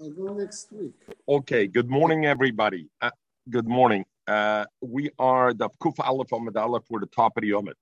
I'll go next week. Okay, good morning, everybody. Uh, good morning. Uh, we are the Kuf Aleph Amud Aleph, we're the top of the Yomit.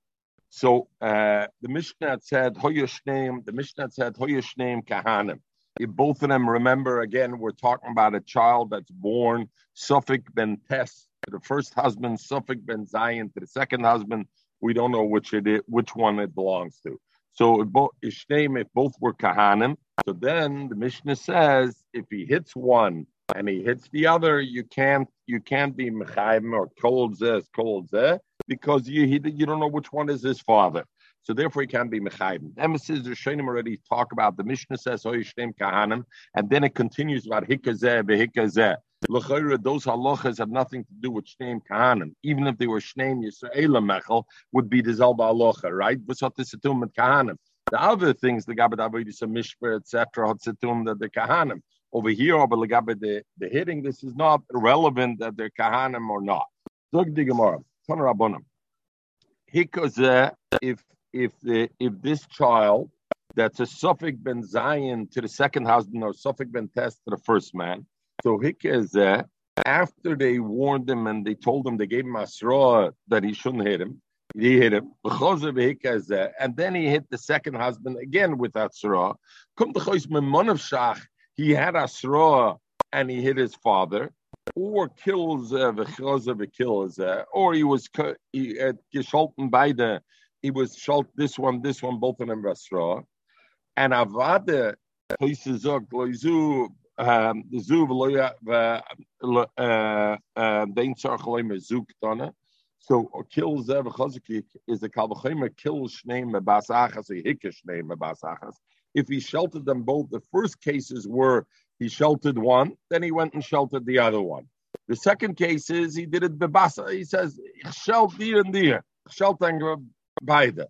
So uh, the Mishnah said, Hoyashneim, the Mishnah said, Hoyashneim Kahanim. If both of them remember, again, we're talking about a child that's born, Safek ben Tess to the first husband, Safek ben Zion to the second husband. We don't know which it is, which one it belongs to. So if if both were Kahanim, so then the Mishnah says if he hits one and he hits the other, you can't you can't be Mechayim or Kol Zeh, because you he, you don't know which one is his father. So therefore, he can't be mechayim. Emesis Rishonim already talk about the Mishnah says Hoyishtem Kahanim, and then it continues about Hikazeh behikazeh. Those halachas have nothing to do with Shneim Kahanim. Even if they were Shneim Yisrael Mechel, would be Zalba halacha, right? V'sot Kahanim. The other things, the Gabbat Avodah Mishper, etc., Hatzatum, that the Kahanim. Over here, over the, the hitting, this is not relevant that they're Kahanim or not. Zog the Gemara, Rabbanim. Hikazeh, if if the if this child that's a Safek ben Zion to the second husband or Safek ben Test to the first man. So Hikazeh, after they warned him and they told him they gave him a straw that he shouldn't hit him, he hit him. And then he hit the second husband again with straw. He had a straw and he hit his father, or kills uh, kills, uh, or he was he, uh, gescholten the he was shalt this one, this one, both of them straw. And avade hoisezok loizu um, zu dein tzarch loy mezuk dona. So kill zev chazikik is the kalvachimer kill shneim mebasachas a hikish name mebasachas. If he sheltered them both, the first cases were he sheltered one, then he went and sheltered the other one. The second case is he did it bebasa. He says shelt dir and dir, sheltang beide.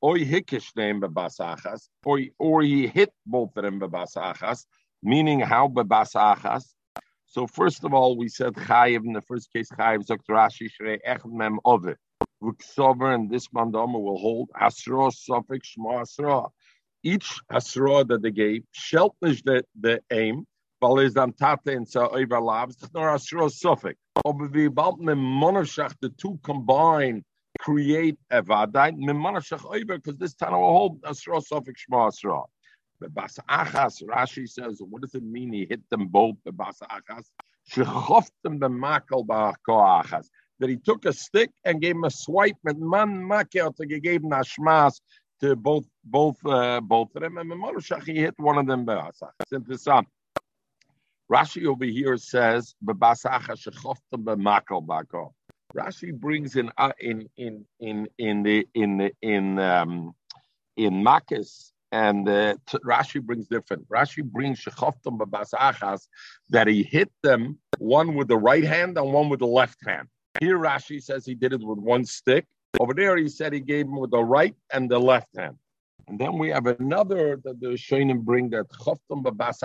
Or he hikish name bebasachas, or or he hit both of them bebasachas, meaning how bebasachas. So first of all, we said chayiv in the first case chayiv zok Rashi shrei echad mem ove. Vuksover and this mandama will hold asra suffix shma asra. Each asra that they gave sheltnish the the aim. Is dann tate in so overlaps, nor asra suffix. Aber wie bald mit Monashach, the two combine create a vadai, mit Monashach over, because this time will hold asra suffix shma asra. Rashi says, what does it mean he hit them both. That he took a stick and gave him a swipe, and man makel, he gave him a shmas to both both uh, both of them. And Marushach, he hit one of them bebas achas. Interesting. Rashi over here says. Rashi brings in uh, in in in in the in the in um, in Makis and uh, Rashi brings different. Rashi brings shechoftam babas that he hit them one with the right hand and one with the left hand. Here Rashi says he did it with one stick. Over there he said he gave him with the right and the left hand. And then we have another that the Shoinim bring that choftam babas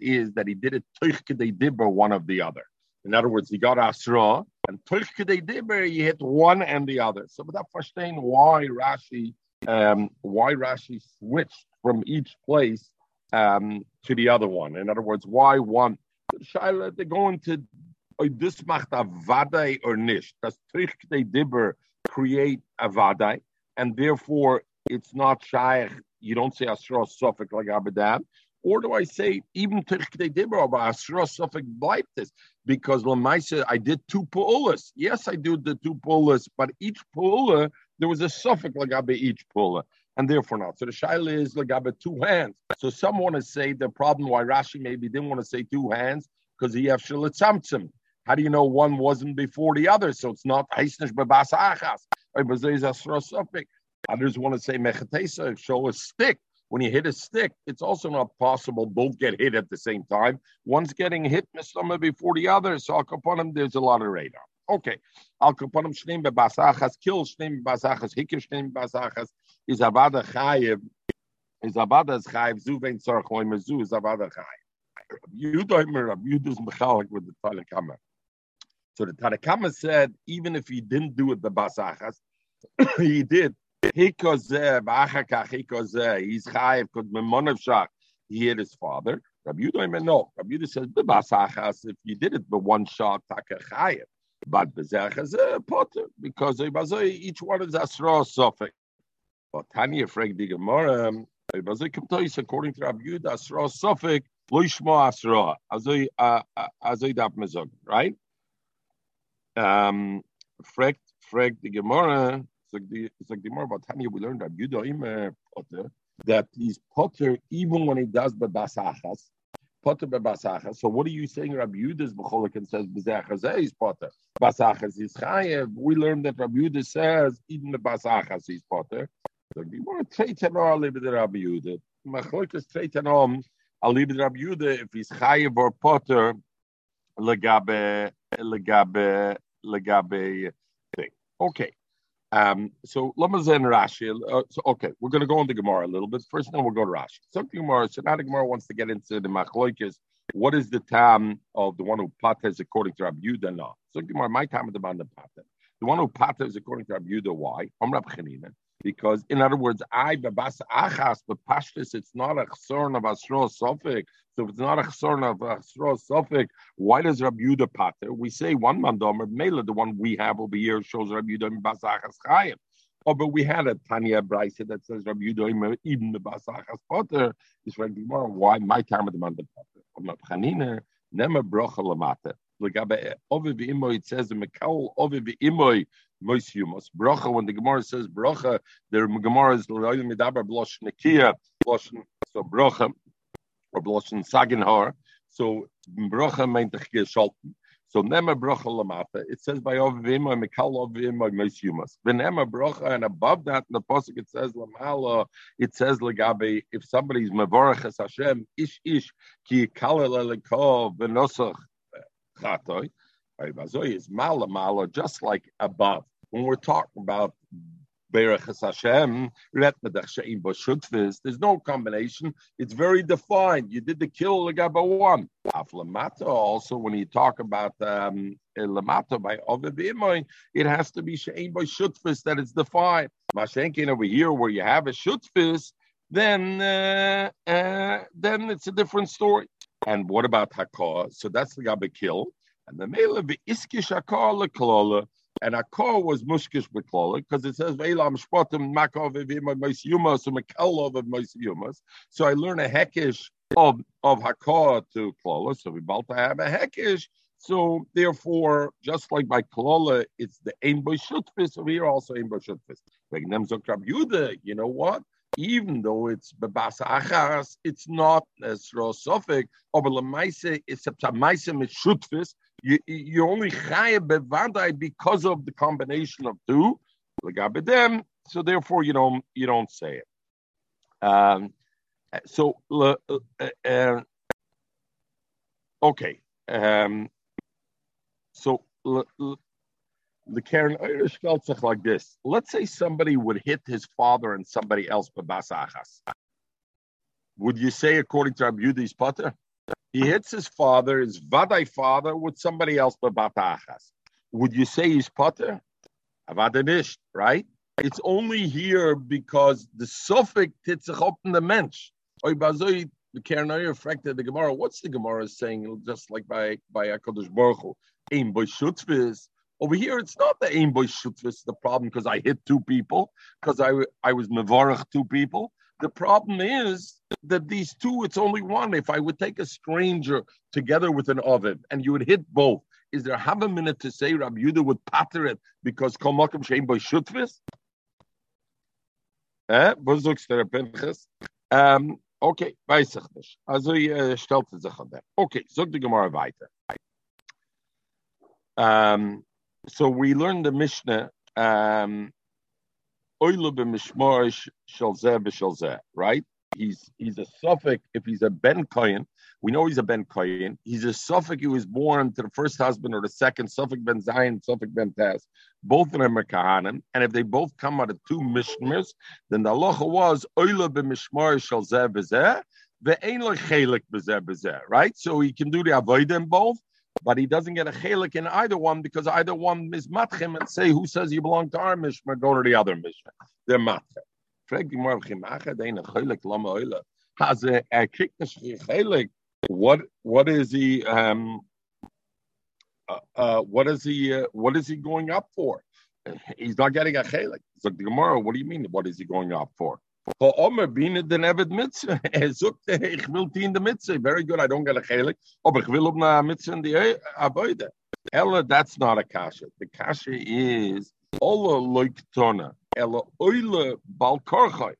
is that he did it toich dibber one of the other. In other words, he got asra and toich dibber he hit one and the other. So without understanding why Rashi um, why Rashi switched from each place um, to the other one. In other words, why one? Shaila, they're going to this macht a vadai or nish. Does trichte dibber create a vadai, and therefore it's not shaykh. You don't say asra suffix like abadan. Or do I say even trichte dibber or asra suffix this? Because lamaisa I did two pu'ulas. Yes, I do the two pu'ulas, but each pu'ula there was a suffix lagabe each pulla, and therefore not. So the shaila is lagabe two hands. So some want to say the problem why Rashi maybe didn't want to say two hands because he have shilitzamtzim. How do you know one wasn't before the other? So it's not haisnish bebas achas. Others want to say mechatesa, show a stick. When you hit a stick, it's also not possible both get hit at the same time. One's getting hit before the other. So upon him, there's a lot of radar. Okay. Al kaponim shneim bebasachas, kill shneim bebasachas, hikir shneim bebasachas, is avada chayiv, is avada chayiv, zu vein tzarech loy mezu, is avada chayiv. Yehuda Omer, Yehuda is mechalik with the Tanakama. So the Tanakama said, even if he didn't do it bebasachas, he did. Hikozeh, ba'achakach hikozeh, he's chayiv, kod memonev shach, he hit his father. Rabbi Yudah no. Rabbi Yudah says bebasachas. If you did it but one shot, takachayim. But bezachas potter because each one is asra sofik. But Tanya frag the Gemara. According to Rabbi Yudah, asra sofik loishmo asra. Azoi azoi dap mezog. Right. Um, frag frag the Gemara. The more about Tanya we learned Rabbi Yudah potter that he's potter even when he does the basachas. Potter bebasachas. So what are you saying? Rabbi Yudas and says b'zechazeh is potter. Basachas is chayev. We learned that Rabbi Yudas says even the basachas is potter. So you want to I'll leave it to Rabbi Yudas. Trade I'll leave it to Rabbi Yudas if he's chayev or potter. Legabe legabe legabe thing. Okay. Um, so Lamazan Rashi. Uh, so, okay, we're going to go the Gemara a little bit first. Then we'll go to Rashi. Something Gemara. So now the Gemara wants to get into the Machloikis. What is the time of the one who pates according to Rabbi Yudah? No. So Gemara, my time of the band pater. The one who pates according to Rabbi Yudah. Why? I'm Rabbi. Because in other words, I babas achas, but pashtus, it's not a chsorn of asro sofik. So if it's not a chsorn of uh, asro sofik, why does Rabbi Yudah pater? We say one mandomer, Mela, the one we have over here shows Rabbi Yudah babas achas chayim. Oh, but we had a Tanya Brisa that says Rabbi Yudah even the basachas potter is Rabbi Gemara. Why my time of the mandam potter? Not chanina. Nema brocha lamata. Legabe ovi v'imoy it says the mekal ovi v'imoy moisyumos. Bracha, when the Gemara says bracha, the Gemara is l'oyim midaber blosh nekia, blosh, so bracha, or blosh saginhar. So bracha meint the geshalten. So nema bracha lamata. It says by ovim or mikal ovim or moisyumos. V'nema bracha, and above that in the pasuk it says lamala. It says legabe if somebody's mevorach Hashem ish ish ki kalel lekov v'nosach chatoy is mala, just like above. When we're talking about Berachas Hashem, there's no combination. It's very defined. You did the kill Legaba one. Aflamata also, when you talk about um, Lamata by Ovid it has to be Shein by Shutfis that it's defined. Mashenkin over here, where you have a Shutfis, then uh, uh, then it's a different story. And what about Hakah? So that's the Gabe kill. And the Mela iskish leklola. And akar was muskish beklola because it says Ve'elam shpotim makov yumas mekelov of yumas. So I learn a hekish of of hakar to klola. So we both have a hekish. So therefore, just like by klola, it's the ein boshutfis. So here also ein boshutfis. You know what? even though it's bebasa achas, it's not as rosofik. Over lemaise, it's a tamaise mitshutfis you, you're only chayav bevadai because of the combination of two, legabedem. So therefore, you don't you don't say it. Um, so uh, uh, okay. Um, so the Karen Irish felt like this. Let's say somebody would hit his father and somebody else bebasachas. Would you say, according to Rabbi Yudi's Potter? He hits his father, his vadai father, with somebody else but batachas. Would you say he's potter? Avadanisht, right? It's only here because the suffix titzach open the mensch. The Kernaya affected the Gemara. What's the Gemara saying? Just like by by Hakadosh Baruch Hu, aim boy Over here, it's not the aim boy shutvis the problem because I hit two people because I I was mevarach two people. The problem is that these two, it's only one. If I would take a stranger together with an oven and you would hit both, is there half a minute to say Rabbi Yudah would patter it because Kol Makom Shein Boy Shutfis? Eh? Um, okay, weiß ich nicht. Also uh, stellt sich an dem. Okay, die Gemara weiter. Um, so we learned the Mishnah um, right? He's he's a suffix if he's a Ben Kohen. We know he's a Ben Kohen. He's a suffix who was born to the first husband or the second, suffix Ben Zion, suffix Ben Taz. Both of them are Kahanim. And if they both come out of two Mishmers, then the halacha was Oila b'mishmar shel zeh b'zeh, right? So he can do the avodah both, but he doesn't get a chelik in either one because either one is matchim and say who says you belong to our mishma, go to the other mishma. They're chelik. What what is he? Um, uh, uh, what is he? Uh, what is he going up for? He's not getting a chelik. So the Gemara, what do you mean? What is he going up for? Omer bine den Evet Mitzvah. Er sucht, ich will Mitzvah. Very good, I don't get a chelik. Aber ich will um eine Mitzvah in die Abode. Ella, that's not a kasha. The kasha is Ola loiktona. Ella oile balkorchai.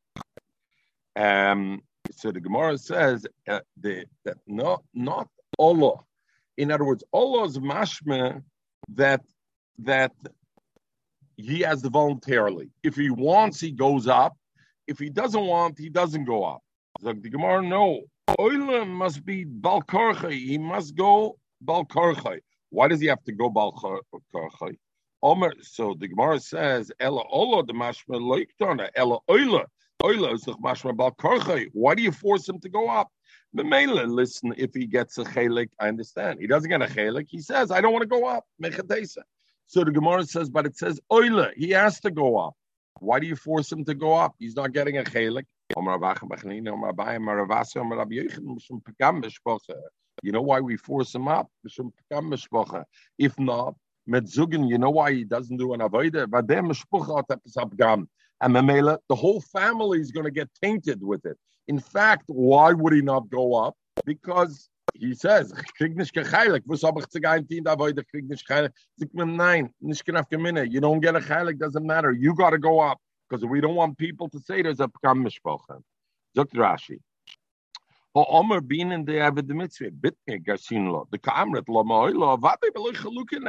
Um, so the Gemara says uh, the, that not not Allah. In other words, Allah's mashma that that he has voluntarily. If he wants, he goes up. If he doesn't want, he doesn't go up. The Gemara, no. Oilam must be balkarchai. He must go balkarchai. Why does he have to go balkarchai? Omer. So the Gemara says, Ella Ola the mashma loiktona. Ella Oila. Oila is the mashma balkarchai. Why do you force him to go up? Memela, listen, if he gets a chelik, I understand. He doesn't get a chelik. He says, I don't want to go up. Mechatesa. So the Gemara says, but it says oila. He has to go up. Why do you force him to go up? He's not getting a chelik. You know why we force him up? If not, you know why he doesn't do an avodah? And the whole family is going to get tainted with it. In fact, why would he not go up? Because he says, you don't get a chaylik, doesn't matter. You got to go up because we don't want people to say there's a pkam mishpocha. Dr. Rashi. O Omer bin in the Aved Mitzvah, bitne garsin lo. The kamret lo moilo, vate beloy chalukin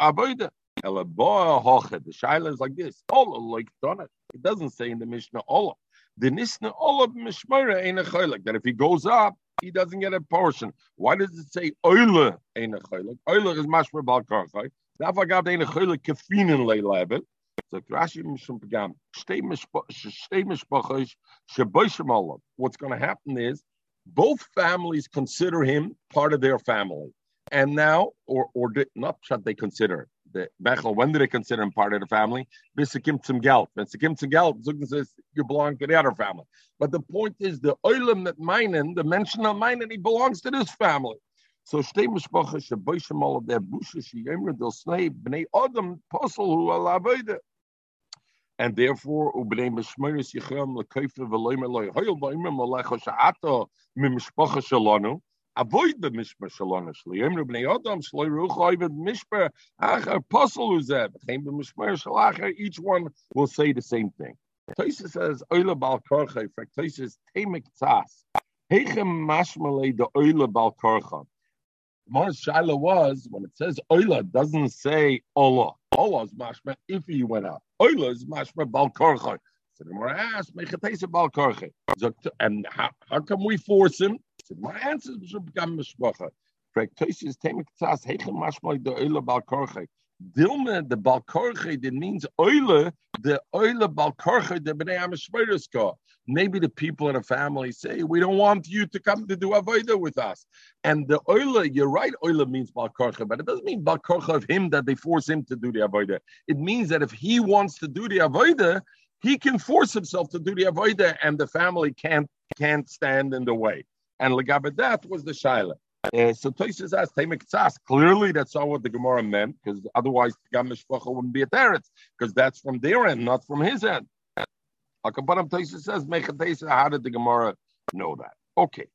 avoida. Ela hoche. The shaila is like this. Ola like done it. Doesn't say in the Mishnah Ola. The Nisna Ola mishmara ain't a chaylik. That if he goes up, he doesn't get a portion. Why does it say Oila ain't a chaylik? Oila is mashmer bal karchay. Dafar gab ain't a chaylik kefinen leilebet. So Rashi Mishum Pagam, What's going to happen is both families consider him part of their family. And now, or or not should they consider Bechel, when do they consider him part of the family? Bisakim zum Geld. When zum Geld, says you belong to the other family. But the point is the Oilam that meinen, the mention of meinen, he belongs to this family. So shtei mishpacha sheboishim all of their busha sheyemer del snei bnei adam posel hu alavoida. And therefore, ubnei mishmeris yichem lekayfe v'loimer loy hoyel ba'imim alecha sha'ata mimishpacha shalanu. Avoid the mishmer shalom shli. bnei adam shloi ruch oivet mishmer acher posel uzeh. B'chein b'mishmer shalacher. Each one will say the same thing. Toisa says oila bal korcha. Toisa says temek tzas. Heichem mashmalei the oila bal korcha. Mars Shaila was when it says Oila, doesn't say Ola. Ola is mashma if he went up. Oila is mashma bal korcha. So the Gemara asked, Mechatesa bal korcha. And how, how come we force him? So my answer is become mishpacha. Praktosis temek tzas heichem mashma the Oila bal korcha. Dilma the balkorche that means oile the oile balkorche the bnei amishmeriska. Maybe the people in a family say we don't want you to come to do avoda with us. And the oile, you're right, oile means balkorche, but it doesn't mean balkorche of him that they force him to do the avoda. It means that if he wants to do the avoda, he can force himself to do the avoda, and the family can't can't stand in the way. And legabedat was the shaila. Uh, so Tosis asks, Tzas. Clearly, that's not what the Gemara meant, because otherwise Gam Mishpacha wouldn't be a teretz, because that's from their end, not from his end. Akaparam Tosis says, Mechatesa, how did the Gemara know that? Okay,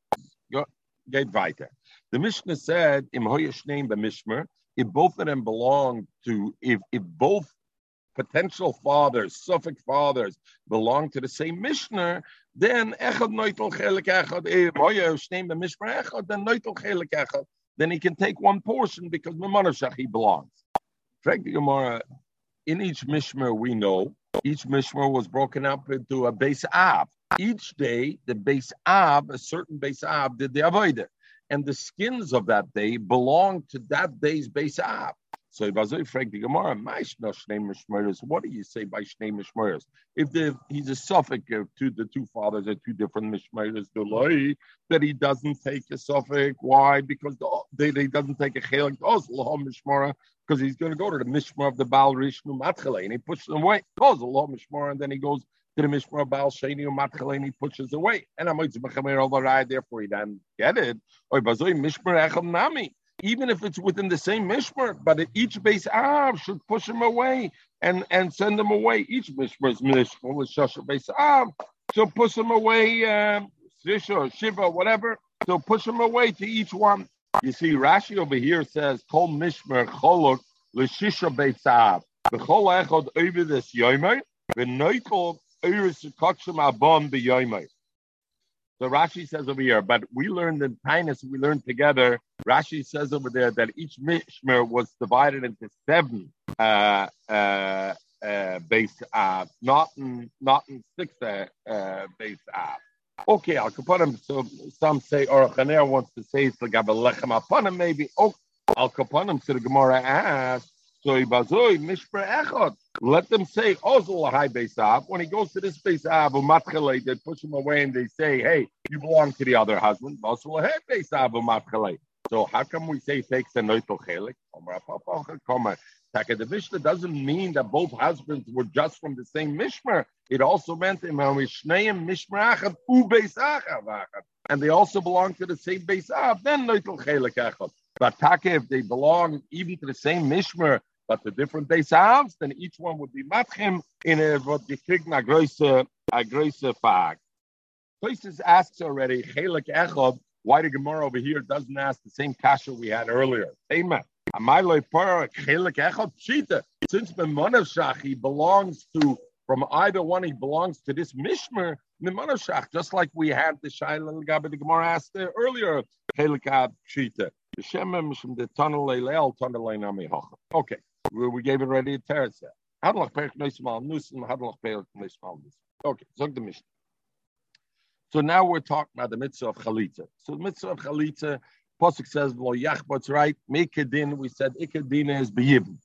go, get weiter. The Mishnah said, Im Hoyashneim B'Mishmer, if both of them belong to, if, if both potential fathers, Safek fathers, belong to the same Mishnah, then echad noitel chelik echad, eh, eh, echad, then noitel chelik echad, then he can take one portion because Mamanashach he belongs. Frank the Gemara, in each Mishmer we know, each Mishmer was broken up into a base Ab. Each day, the base Ab, a certain base Ab, did the Avodah. And the skins of that day belonged to that day's base Ab. So if I frank the Gemara, what do you say by Shnei Mishmeres? If the, he's a suffix of two, the two fathers are two different Mishmeres, the that he doesn't take a suffix. Why? Because the, they, they doesn't take a chelik because he's going to go to the Mishmar of the Baal Rishnu Matchele, and he pushes them away. Goes Allah Mishmara, and then he goes to the Mishmar Baal Sheni and he pushes away. And I'm therefore he doesn't get it. Or Bazoi Mishmar Echel Nami. Even if it's within the same mishmer, but each base Av should push him away and, and send him away. Each mishmer is Mishmar with Shasha base Av. So push him away, um, Sisha, Shiva, whatever. So push him away to each one. You see, Rashi over here says, Kol mishmer Cholok L'Shisha Beitzah. B'chol Echad over this Yomer, V'noikel Uris Kachim Abon B'Yomer. So Rashi says over here, but we learned in Tainus, we learned together. Rashi says over there that each mishmer was divided into seven uh, uh, uh, base ab, not in not in six uh, uh, base ab. Okay, I'll put him. So some say, or Chaner wants to say it's like a lechem upon him, maybe. Oh, I'll upon him. So the Gemara asks, Let them say. When he goes to this base umatchale, they push him away and they say, hey, you belong to the other husband. So how come we say takes a noitel chelik? Taka the Mishnah doesn't mean that both husbands were just from the same Mishmer. It also meant and they also belong to the same base Then noitel chelik. But Taka, if they belong even to the same Mishmar, but the different base arms, then each one would be matchim in a what you think a große a fag. Places asks already chelik echot why the Gemara over here doesn't ask the same kasha we had earlier. Amen. Since Memonavshach belongs to from either one, he belongs to this Mishmer, Memonavshach, just like we had the Shaila Gabi the Gemara asked earlier, Chelikab Shita. The Okay, we, gave it already to Teresa. Okay, so the Mishnah. So now we're talking about the mitzvah of chalitza. So the mitzvah of chalitza, Pasuk says, "Lo yachbot's right." Mekadin, we said ikadina is yivimta.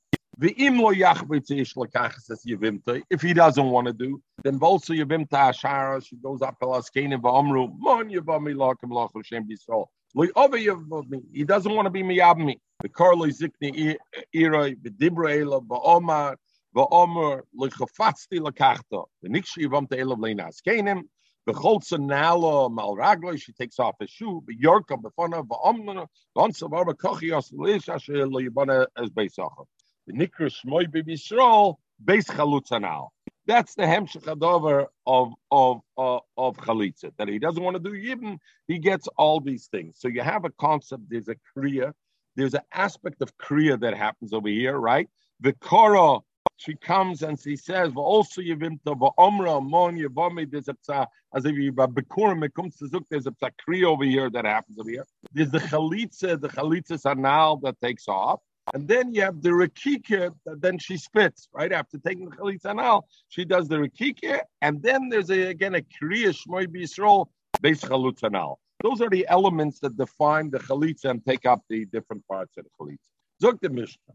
If he doesn't want to do, then volso yivimta ashara. She goes up pelas kenim v'omru mon yivami lakim lachol shem b'yisrael. He doesn't want to be miyabmi. The karli zikni iroi v'dibra ela v'omar v'omar lechafatzti lekachta. V'nikshi yivamta ela v'leinas kenim. Becholza nala malraglo, she takes off his shoe, but yorka befana va'omnana, vonsa varba kochios lish asher lo yibana as beisacha. The nikra shmoy b'Yisrael, beis chalutzanal. That's the hemshech of of of of chalitza. That he doesn't want to do yibn, he gets all these things. So you have a concept. There's a kriya. There's an aspect of kriya that happens over here, right? The kara she comes and she says, also Yevimta, Omra, Mon, Yevami, there's a psa, as if it comes to there's a psa kri over here that happens over here. There's the Chalitza, the Chalitza Sanal that takes off. And then you have the Rakika that then she spits, right? After taking the Chalitza Anal, she does the Rakika. And then there's a, again a Kriya Shmoy B'Yisrael, base Chalitza Anal. Those are the elements that define the Chalitza and take up the different parts of the Chalitza. Zuk the Mishnah.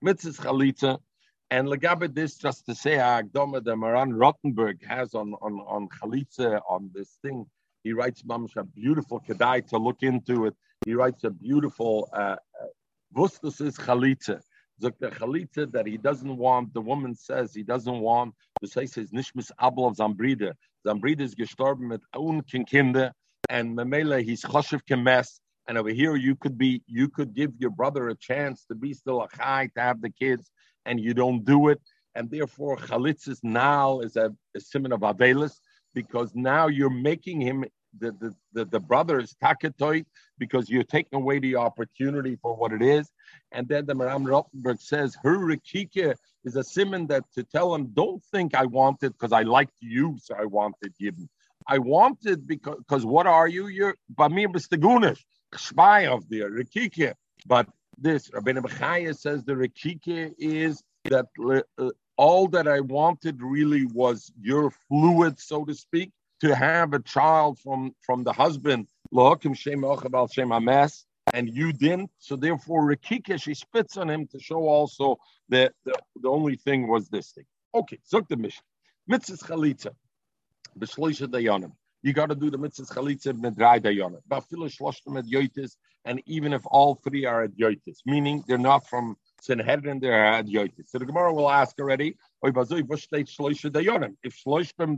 Mitzvah Chalitza and Legabe this, just to say, Agdoma, the Maran Rottenberg has on, on, on Chalitza, on this thing, he writes Mamash a beautiful Kedai to look into it. He writes a beautiful, uh, uh Vustus is Chalitza. The Chalitza that he doesn't want, the woman says he doesn't want, the say says Nishmis Abel of Zambrida. Zambrida is gestorben mit unken Kinder, and Memele, he's Choshev Kemes. And over here, you could be, you could give your brother a chance to be still a chai, to have the kids and you don't do it, and therefore chalitzis now is a, a simon of avelis because now you're making him the the, the, the brother is because you're taking away the opportunity for what it is. And then the Maram Rottenberg says her rikike is a simon that to tell him, don't think I want it because I liked you, so I wanted given. I wanted because because what are you? You're Bamir Bistagunish, of the Rikike. But this. Rabbeinu Bechaya says the Rekike is that uh, all that I wanted really was your fluid, so to speak, to have a child from from the husband, and you didn't. So therefore, Rekike, she spits on him to show also that the, the only thing was this thing. Okay, zok the mission. Mitzvah chalitza, b'shloisha dayanim. You got to do the mitzvah chalitza medrai dayanim. Ba'filu shloshtem med yoitis and even if all three are at Yotis, meaning they're not from Sanhedrin, they're at Yotis. So the Gemara will ask already, If shloishtem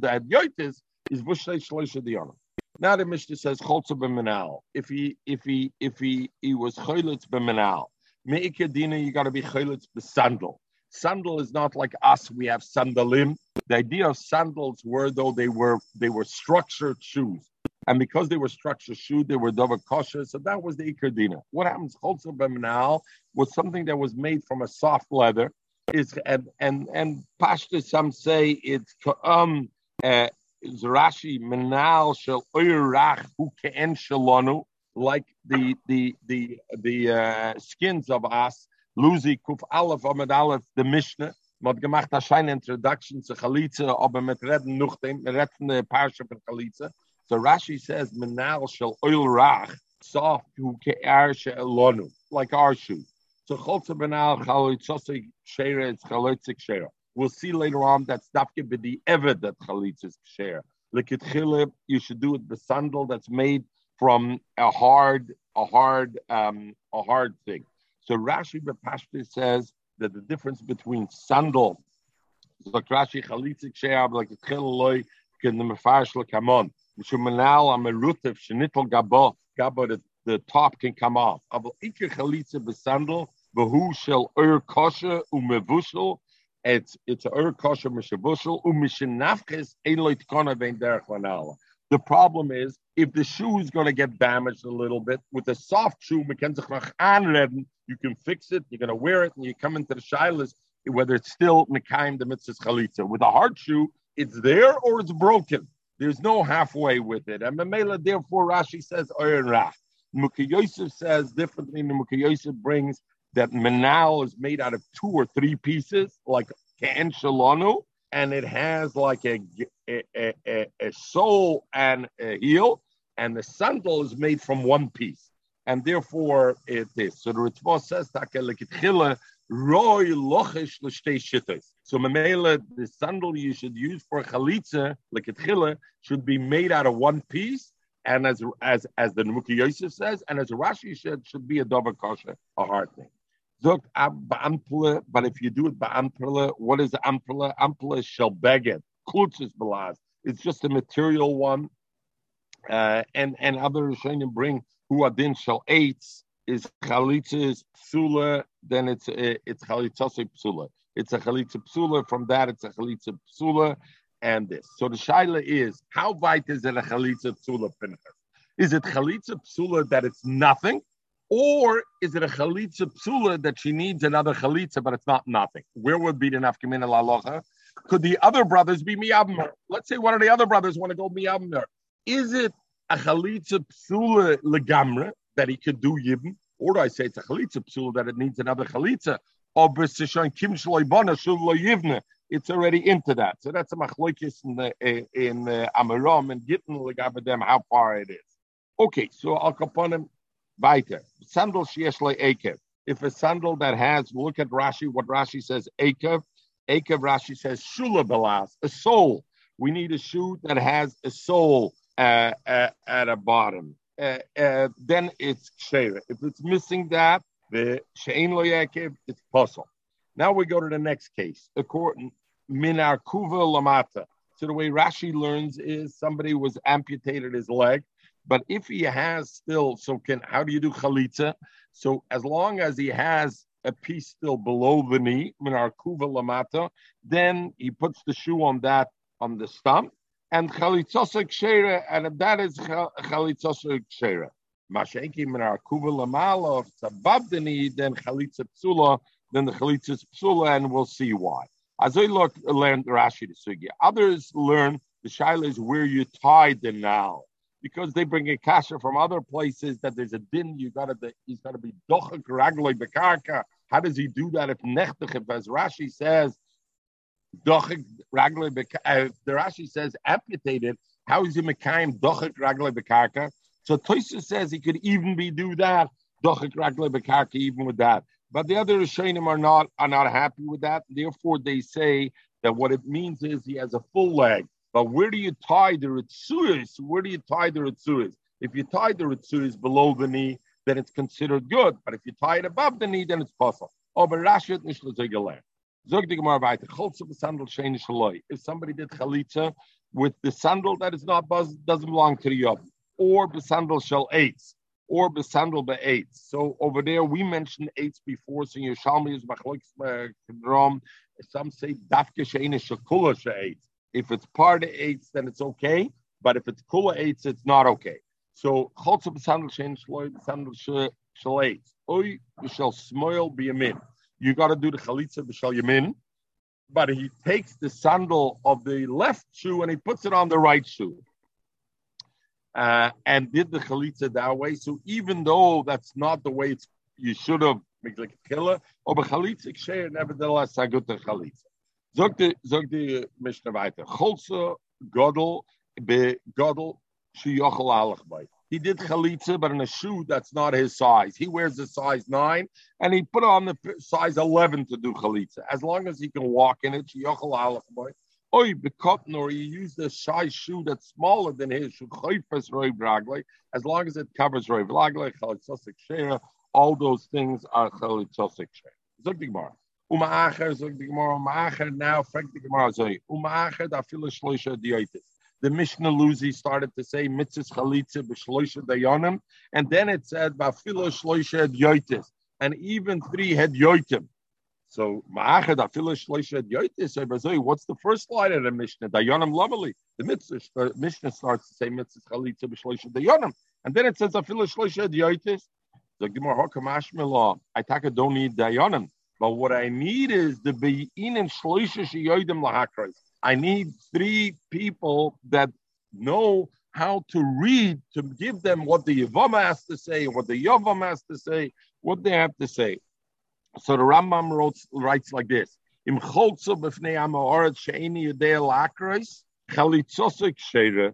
the adyotis is v'shteit shloisha dayanim. Now the Mishnah says cholza b'menal. If he if he if he he was choylitz b'menal, meikadina you got to be choylitz b'sandal. Sandal is not like us. We have sandalim. The idea of sandals were though they were they were structured shoes. And because they were structured shoes, they were double kosher. So that was the ikerdina. What happens? Cholza b'menal was something that was made from a soft leather. Is and and and pashta some say it's um uh, Rashi menal shel oirach hu ke'en shalonu like the the the the uh, skins of us. Luzi kuf aleph amad aleph the Mishnah. Man hat gemacht introduction zu Chalitza, aber mit redden noch dem, retten Parsha von Chalitza. So Rashi says, menal shel oil soft hu ke'er she'elonu, like our shoe. So chotza benal chalitzosik shera, it's chalitzik shera. We'll see later on that's dafke b'di eved that chalitz is share. Likitchile, you should do it the sandal that's made from a hard, a hard, um, a hard thing. So Rashi Bepashti says that the difference between sandal, like Rashi chalitzik like the loy mefarsh lekamon. Mishumanal am a rutif shenitol gabo gabo the, the top can come off. Aber ikke chalitza besandal behu shel ur kosher umevushel it's it's a ur kosher mishavushel umishenafches eloit kona vein derech lanala. The problem is if the shoe is going to get damaged a little bit with a soft shoe, you can fix it. You're going to wear it, and you come into the shilas whether it's still mekayim the mitzvah chalitza. With a hard shoe, it's there or it's broken. There's no halfway with it. And Mamela, therefore, Rashi says oyer rach. Muki Yosef says differently. Muki Yosef brings that menal is made out of two or three pieces, like shalonu, and it has like a, a, a, a, sole and a heel, and the sandal is made from one piece, and therefore it is. So the Ritva says, roy lochish l'shtei shittos. So mamela, the sandal you should use for chalitza, like a should be made out of one piece, and as as as the Nuki Yosef says, and as Rashi said, should be a dover kosher, a hard thing. Zok ba'ampule, but if you do it ba'ampule, what is? Ampule shall beg it. Klutzis belaz. It's just a material one. Uh, and and other Rishonim bring who adin shall eitz is chalitzis psula, then it's it's chalitzase psula. It's a chalitza psula. From that, it's a chalitza psula, and this. So the shaila is how weit is it a chalitza psula? Is it chalitza psula that it's nothing, or is it a chalitza psula that she needs another chalitza, but it's not nothing? Where would be the nafkamin lalocha? Could the other brothers be miyabner? Let's say one of the other brothers want to go miyabner. Is it a chalitza psula legamre that he could do yibn? Or do I say it's a chalitza psula that it needs another chalitza? Or kim yivne? It's already into that. So that's a machlokes in the, in uh, Amaram and Gittin legabedem how far it is. Okay, so Al Kaponim weiter. Sandal sheyesh ekev. If a sandal that has, look at Rashi, what Rashi says, akev. Akev Rashi says shula belas, a sole. We need a shoe that has a sole uh, uh, at a bottom. Uh, uh, then it's shera. If it's missing that, the shein lo yakev, it's puzzle. Now we go to the next case. According minar kuva lamata. So the way Rashi learns is somebody was amputated his leg, but if he has still, so can how do you do chalitza? So as long as he has a piece still below the knee, minar kuva lamata, then he puts the shoe on that on the stump, and chalitzosa kshera, and that is chalitzosa kshera. Mashenki minar kuva lamala, if it's above the knee, then chalitza psula, then the chalitza is psula, and we'll see why. Look, learned Rashi the sugya. Others learn the shaila is where you tie the now because they bring a kasha from other places that there's a din. You got to he's got to be dochak ragloi bekarka. How does he do that if nechtich? As Rashi says, dochak ragloi bekarka. Uh, the Rashi says amputated. How is he mekayim dochak ragloi bekarka? So Toysa says he could even be do that dochak ragloi bekarka even with that. But the other Rishonim are not are not happy with that. Therefore, they say that what it means is he has a full leg. But where do you tie the ritzuris? Where do you tie the ritzuris? If you tie the ritzuris below the knee, then it's considered good. But if you tie it above the knee, then it's possible. Rashi the. If somebody did chalitza with the sandal that is not buzz, doesn't belong to the yom, or the sandal shall eitz, or besandel be'etz. So over there we mentioned eitz before. So Yerushalmi is. Some say dafke shein shakula she'etz. If it's part of eitz, then it's okay. But if it's kula eitz, it's not okay. So cholze besandel shein shaloi besandel shall eitz. Oy shall smoil be a min you got to do the chalitza b'shal yamin, but he takes the sandal of the left shoe and he puts it on the right shoe. Uh, and did the chalitza that way. So even though that's not the way it's, you should have killer, or chalitza ksher, nevertheless, I got the chalitza. Zog the zog the Mishnah weiter. Cholza godel be godel shiyochel alach bay. He did chalitza, but in a shoe that's not his size. He wears a size nine, and he put on the size eleven to do chalitza. As long as he can walk in it, Oy or he used a size shoe that's smaller than his shoe. As long as it covers roy blagle, all those things are chalitzosik Zog the Gemara. Umaacher, zog the Gemara. Umaacher now, frank the Gemara. Umaacher da shloisha dioitis the Mishnah Luzi started to say mitzvah chalitza b'shloisha dayanim, and then it said ba'filo shloisha had and even three had yoitim. So ma'achad afilo shloisha had yoitis. What's the first line of the Mishnah? Dayanim lovely. The uh, Mishnah starts to say mitzvah chalitza b'shloisha dayanim, and then it says afilo shloisha had. The Gemara Hakamash I taka don't need dayanim, but what I need is the be'in and shloisha sheyoidim lahakras. I need three people that know how to read to give them what the Yavama has to say, what the Yavam has to say, what they have to say. So the Rambam wrote, writes like this: Im cholza b'fnei amaoret she'eni yedei lakreis chalitzosik sheire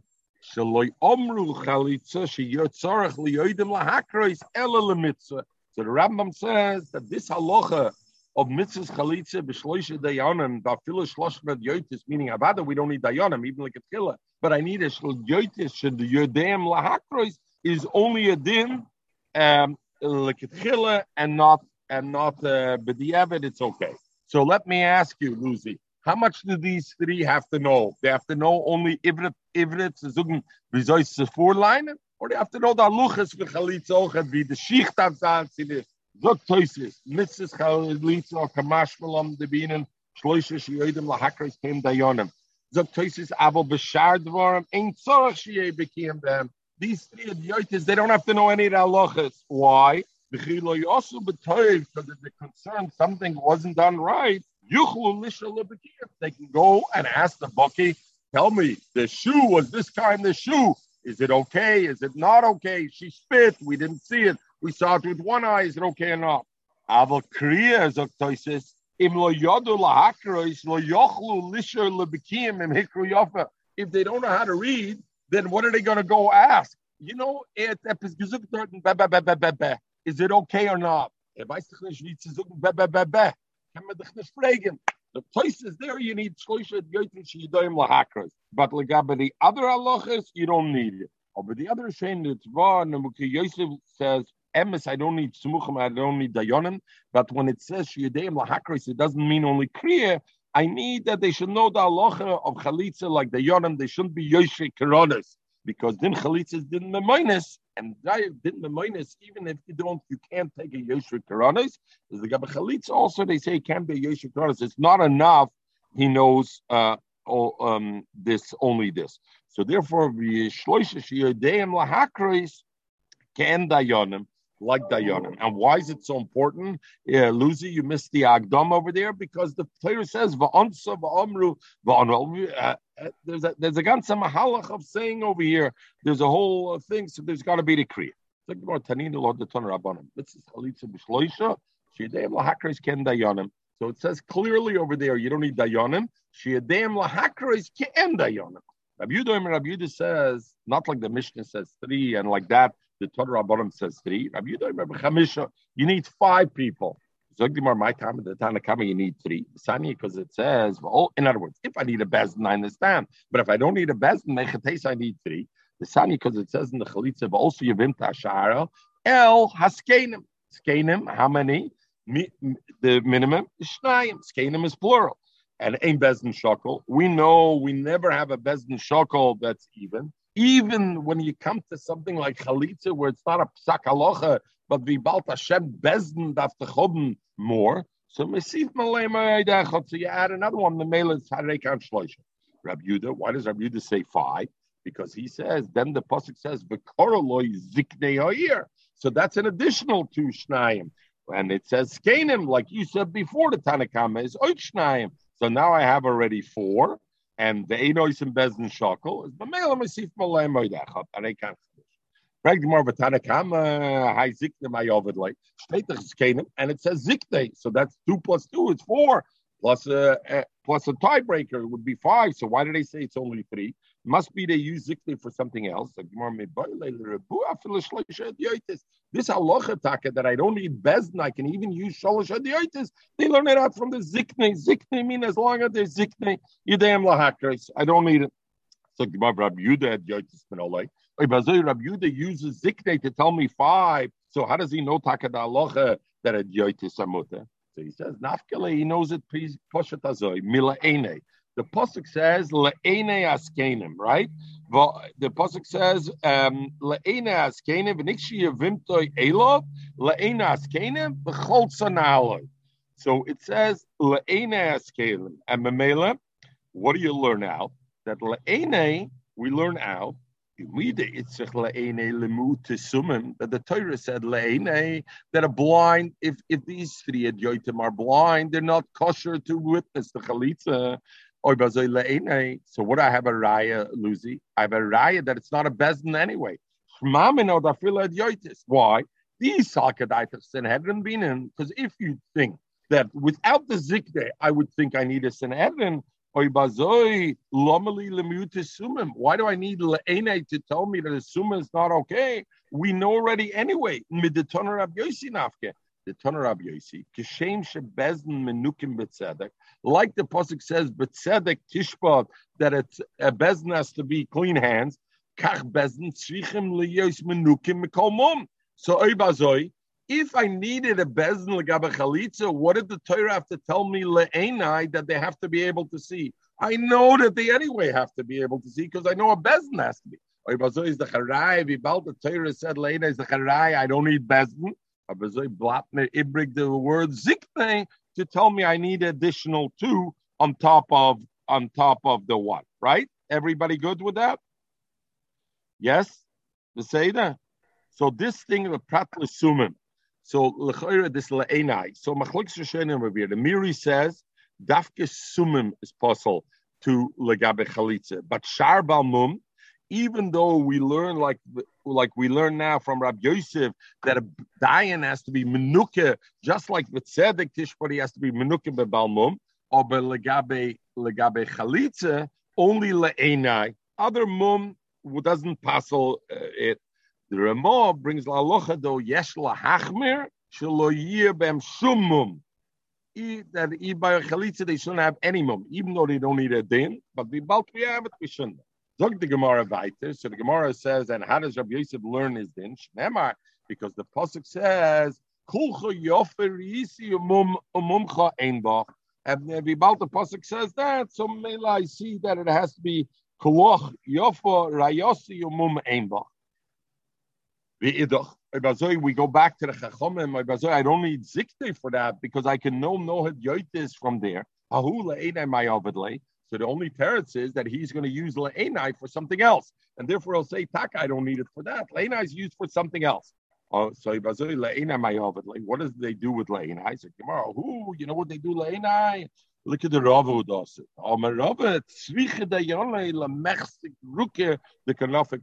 shaloi omru chalitza sheyotzarech liyoidim lahakreis ela lemitzvah. So the Rambam says that this halacha of mitzvahs chalitza b'shloisha dayanim ba'filu shloshmet yotis, meaning avada we don't need dayanim even like a tchila, but I need a shlol yotis should the yodem lahakrois is only a din um, like a tchila and not and not uh, b'diavad. It's okay. So let me ask you, Lucy, how much do these three have to know? They have to know only ivrit ivrit zugen vizois four line, or they have to know the luchas for chalitza ochet the shicht of zan Zok toises, mitzvahs chalitza or kamashmalam debinen shloisha shiyodim lahakres kem dayonim. Zok toises abo b'shar dvarim ein tzorach shiyei bekiem them. These three idiotas, they don't have to know any halachas. Why? Because if they're concerned something wasn't done right, they can go and ask the bookie, tell me, the shoe was this kind of shoe. Is it okay? Is it not okay? She spit. We didn't see it. We saw it with one eye. Is it okay or not? Aval kriya zoktoisis im lo yodu lo yochlu lisher im hikru yofa. If they don't know how to read, then what are they going to go ask? You know, is it okay or not? The place is there, you need shloisha yotin shiyidoyim lahakros. But legabe ah, the other halachas, you don't need it. Oh, Over the other shame, the Tzva Yosef says emes, I don't need smuchim, I don't need dayonim. But when it says shiyadeim lahakris, it doesn't mean only kriya. I need that they should know the halacha of chalitza like the yonim. They shouldn't be yoshe koronas because din chalitza is din memoinus, and din memoinus, even if you don't, you can't take a yoshe. There's the gabba chalitza also. They say can be yoshe koronas. It's not enough. He knows uh, oh, um, this only this. So therefore, the shloisha shiyadeim lahakris can dayonim like Dayanim. And why is it so important? Yeah, Lucy, you missed the Agdom over there because the Torah says Va'ansa va'amru va'anru. Uh, uh, there's a there's a ganze mahalach of saying over here. There's a whole thing, so there's got to be the kriya. Think about Tanina Lord the Ton Rabbanim. This is Dayanim. So it says clearly over there, you don't need Dayanim. Shiyadei Lahakres Ken. Rabbi Yudah Rabbi Yudah says, not like the Mishnah says three and like that, the Torah Rabbanim says three. Rabbi Chamisha, you need five people. Zogdimar, my time at the Tanakama, you need three. Sani, because it says, well, in other words, if I need a bezdin, I understand. But if I don't need a mechates, I need three. The Sani, because it says in the Chalitza, also Yavim Tashara, El Haskenim. Skenim, how many? the minimum is shnayim. Skenim is plural. And ein bezdin shakel. We know we never have a bezdin shakel that's even. Even when you come to something like chalitza, where it's not a psak halacha, but vi balt Hashem bezdin daf more. So mesif malema So you add another one. The male is harekan shloisha. Rabbi Yudah. Why does Rabbi Yudah say five? Because he says then the pasuk says v'koroloi ziknei So that's an additional two shnayim. And it says skenim, like you said before, the Tanakama is oich shnayim. So now I have already four, and the Einois and Bezdin Shakel is Bamela Masif Malay Moidachot, and I can't. Frag more Tanakama, uh, High Zikne Mayovid like Shteitach Skenim, and it says Zikne. So that's two plus two, it's four plus a, plus a tiebreaker it would be five. So why did they say it's only three? Must be they use zikli for something else. This halacha taka that I don't need bezn, I can even use shalosh adiotis. They learn it out from the zikne. Zikne mean as long as there's zikne, yudayim lahakres. I don't need it. So Rabbi Yudah adiotis minolay. Rabbi Yudah uses zikne to tell me five. So how does he know taka da halacha that adiotis amuta? So he says, Nafkele, he knows it, Poshet Azoi, Mila Ene. The Pasuk says, Le'ene Askenim, right? The Pasuk says, um, Le'ene Askenim, V'nikshi Yevimtoi Elov, Le'ene Askenim, V'chol Tzanaloi. So it says, Le'ene Askenim. And Memela, what do you learn out? That Le'ene, we learn out that the Torah said that a blind, if if these three adyotim are blind, they're not kosher to witness the chalitza. Oh, so what do I have a raya, Lucy? I have a raya that it's not a bezdin anyway. Why? These salkadaitas Sanhedrin binin, because if you think that without the zikde, I would think I need a Sanhedrin, why do I need Le'ene to tell me that a summa is not okay? We know already anyway. The Toner Rab Yosi. Kishem Shebezn Menukim Betzedek. Like the Pasuk says, Betzedek Tishba, that it's a Bezn has to be clean hands. Kach Bezn Tzrichim Liyos Menukim Mekolmum. So Oibazoi, if I needed a bezin legabe chalitza, what did the Torah have to tell me le'enai that they have to be able to see? I know that they anyway have to be able to see because I know a bezin has to be. is the charai. the Torah said le'enai is the charai. I don't need bezin. blatner ibrig the word zikne to tell me I need additional two on top of on top of the one. Right? Everybody good with that? Yes, the Seder. So this thing of pratla sumim so this la'enai. So machlik sheshenim over here. The Meiri says dafke sumim is possible to legabe chalitza, but shar balmum. Even though we learn like like we learn now from Rab Yosef that a dayan has to be menuke, just like the tzedek tishpari has to be menuke bebalmum, or be legabe legabe chalitza only le'enai. Other mum doesn't passel uh, it the Ramah brings la locha do yesh la hachmir shelo yir bem shumum. That by chalitza they shouldn't have any mum, even though they don't need a din. But we both we have it, we shouldn't. Zog the Gemara. So the Gemara says, and how does Rabbi Yosef learn his din? Shnemar, because the pasuk says, Kulcha yofer yisi umum umumcha einbach. And every about the pasuk says that, so maybe I see that it has to be Kulach yofer rayosi umum einbach. We go back to the Chachomim. I don't need Zikte for that because I can know Nohad Yoitis from there. So the only teretz is that he's going to use Le'enai for something else. And therefore he'll say, Tak, I don't need it for that. Le'enai is used for something else. Oh, so what does they do with Le'enai? So tomorrow, who, you know what they do Le'enai? Look at the Rav who does it. Omer Rav, tzviche da yonei la mechsik ruke the kanofik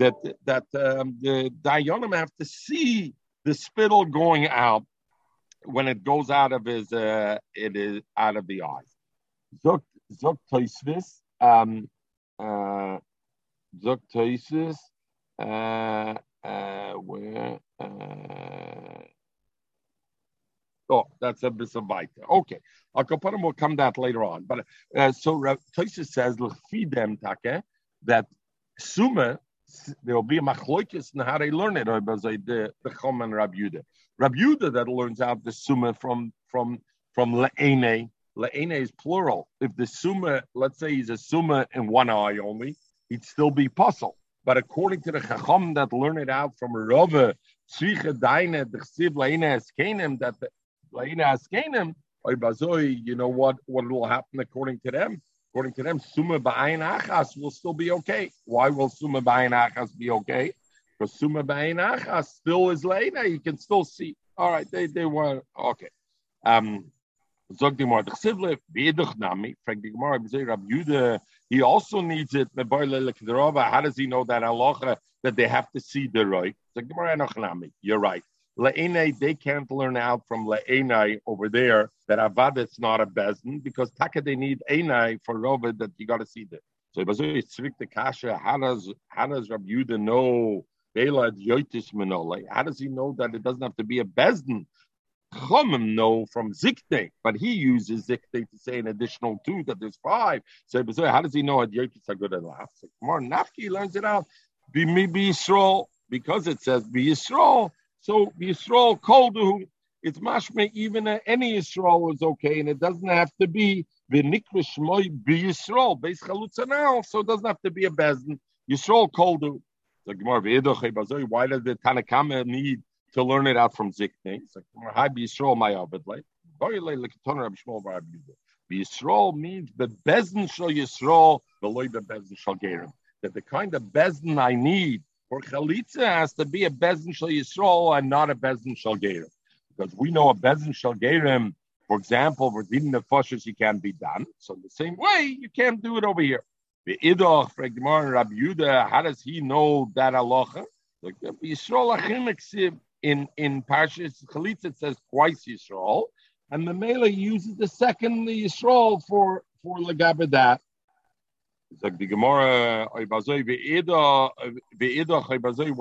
That that um, the Dayanim have to see the spittle going out when it goes out of his uh, it is out of the eyes. Zok zok toisvis um uh zok toisvis uh uh where uh Oh, that's a bisabaita. Okay, Al Kapanim will come that later on. But uh, so Tosis says them take that suma there will be a machloikis in how they learn it. The the Chom and Rab. Rabbi Yudah that learns out the summa from from from le'ene. Le'ene is plural. If the summa, let's say he's a summa in one eye only, he'd still be puzzle. But according to the chacham that learned it out from Rove, eskenim that eskenim, you know what what will happen according to them? According to them, summa ba'ayin achas will still be okay. Why will summa ba'ayin achas be okay? Because summa ba'ayin achas still is le'ene. You can still see. All right, they they were okay. Um, Zog the Gemara, nami, the Gemara, he also needs it, how does he know that halacha, that they have to see the right? Zog the Gemara, you're right. They can't learn out from Le'enei over there that Avad it's not a bezin because taka they need Enai for Rova that you got to see that. So it's the kasha. How does how does Rabbi Yudah know How does he know that it doesn't have to be a bezin Chomim know from Zikne, but he uses Zikne to say an additional two, that there's five. So, how does he know at Yerkis are good last? More Nafki learns it out. Be me be Yisrael, because it says be Yisrael. So be Yisrael koldu. It's mashme even any Yisrael is okay, and it doesn't have to be v'nikra shmoy be Yisrael. Beis chalutzanal, so it doesn't have to be a bezin. Yisrael koldu. Why does the Tanakama need to learn it out from Zikne. It's like, Yisrael, means the bezin shall Yisrael, the loy bezin shall gerim. That the kind of bezin I need for chalitza has to be a bezin shall Yisrael and not a bezin shall gerim. Because we know a bezin shall gerim, for example, for din the foshes, you can be done. So in the same way, you can't do it over here. The idach, for Rabbi Yudah, how does he know that halacha? Like Yisrael achim in in Parshas Chalitza it says twice Yisrael, and the Mela uses the second Yisrael for for Legabedat. Like the Gemara we're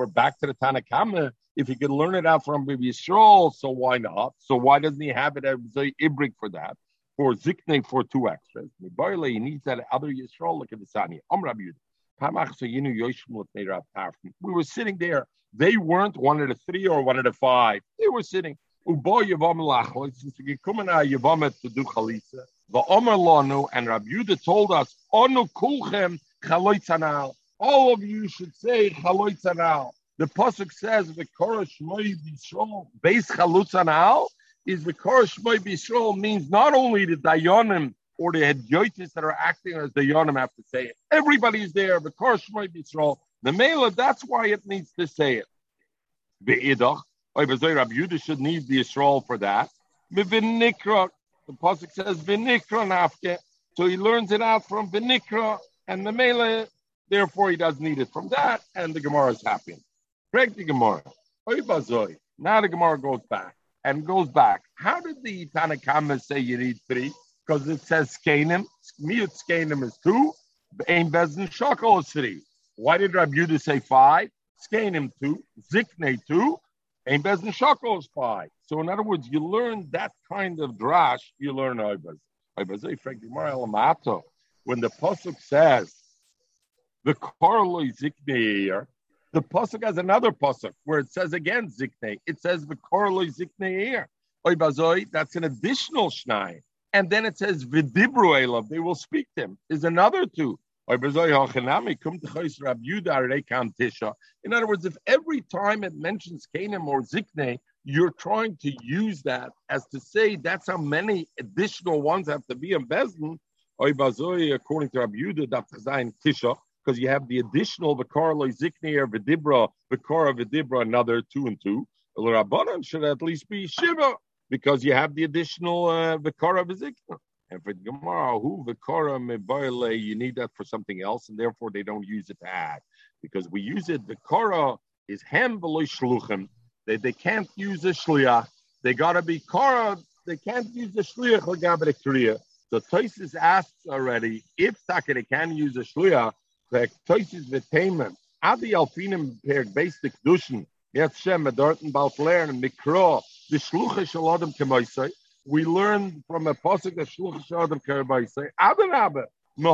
back to the Tanakama. If he could learn it out from Yisrael, so why not? So why doesn't he have it as Ibrik for that? For Zikne for two extras. He needs that other Yisrael. Look at the Sani. We were sitting there they weren't one of the three or one of the five. They were sitting. Uh, uh, the Omer Lono And Rabbi Yudah told us, all of you should say chaloitzanal. The pasuk says, the Shmoi B'Yisrael, base chalutzanal, is the Shmoi B'Yisrael means not only the Dayanim or the Hedyotis that are acting as Dayanim have to say it. Everybody's there, the Shmoi B'Yisrael. The Mela, that's why it needs to say it. Be'idach. Rabbi Yudah should need the Yisrael for that. V'nikra. The pasuk says v'nikra nafke. So he learns it out from v'nikra and the Mela. Therefore, he doesn't need it from that, and the Gemara is happy. Correct the Gemara. Now the Gemara goes back and goes back. How did the Tanakama say you need three? Because it says skenim. Mute skenim is two. Ain bezin shakol is three. Why did Rabbi Yudah say five? Skenim two, Zikne two, and Bezin Shakos five. So in other words, you learn that kind of drash, you learn Oibaz. When the Pasuk says the Korloi Zikne the Pasuk has another Pasuk where it says again Zikne. It says the Korloi Zikne Oibazoi, that's an additional Shnai. And then it says Vidibru Elav, they will speak to him. There's another two. In other words, if every time it mentions Canaan or Zikne, you're trying to use that as to say that's how many additional ones have to be in Bezdin, according to Rabbi Yudah, Tisha, because you have the additional Vikarlo Zikne or Vidibra, Vikara Vidibra, another two and two. The Rabbanan should at least be Shiva, because you have the additional uh, Vikara Vizikna. And for the Gemara, who vikara mebaile, you need that for something else, and therefore they don't use it to add. Because we use it, vikara is hem shluchim. They, they can't use a shliach. They gotta be kara, they can't use a shliach legabe kriya. So Tosis asks already if Taka they can use a shliach, the v'tayman. Adi alfinim per basic dushin. Jetzt Shem, Dorten, Balfler, and Mikro, the shlucha shalodem kemoisai we learn from a pasuk of shluch shadam karabaisei. Abe. If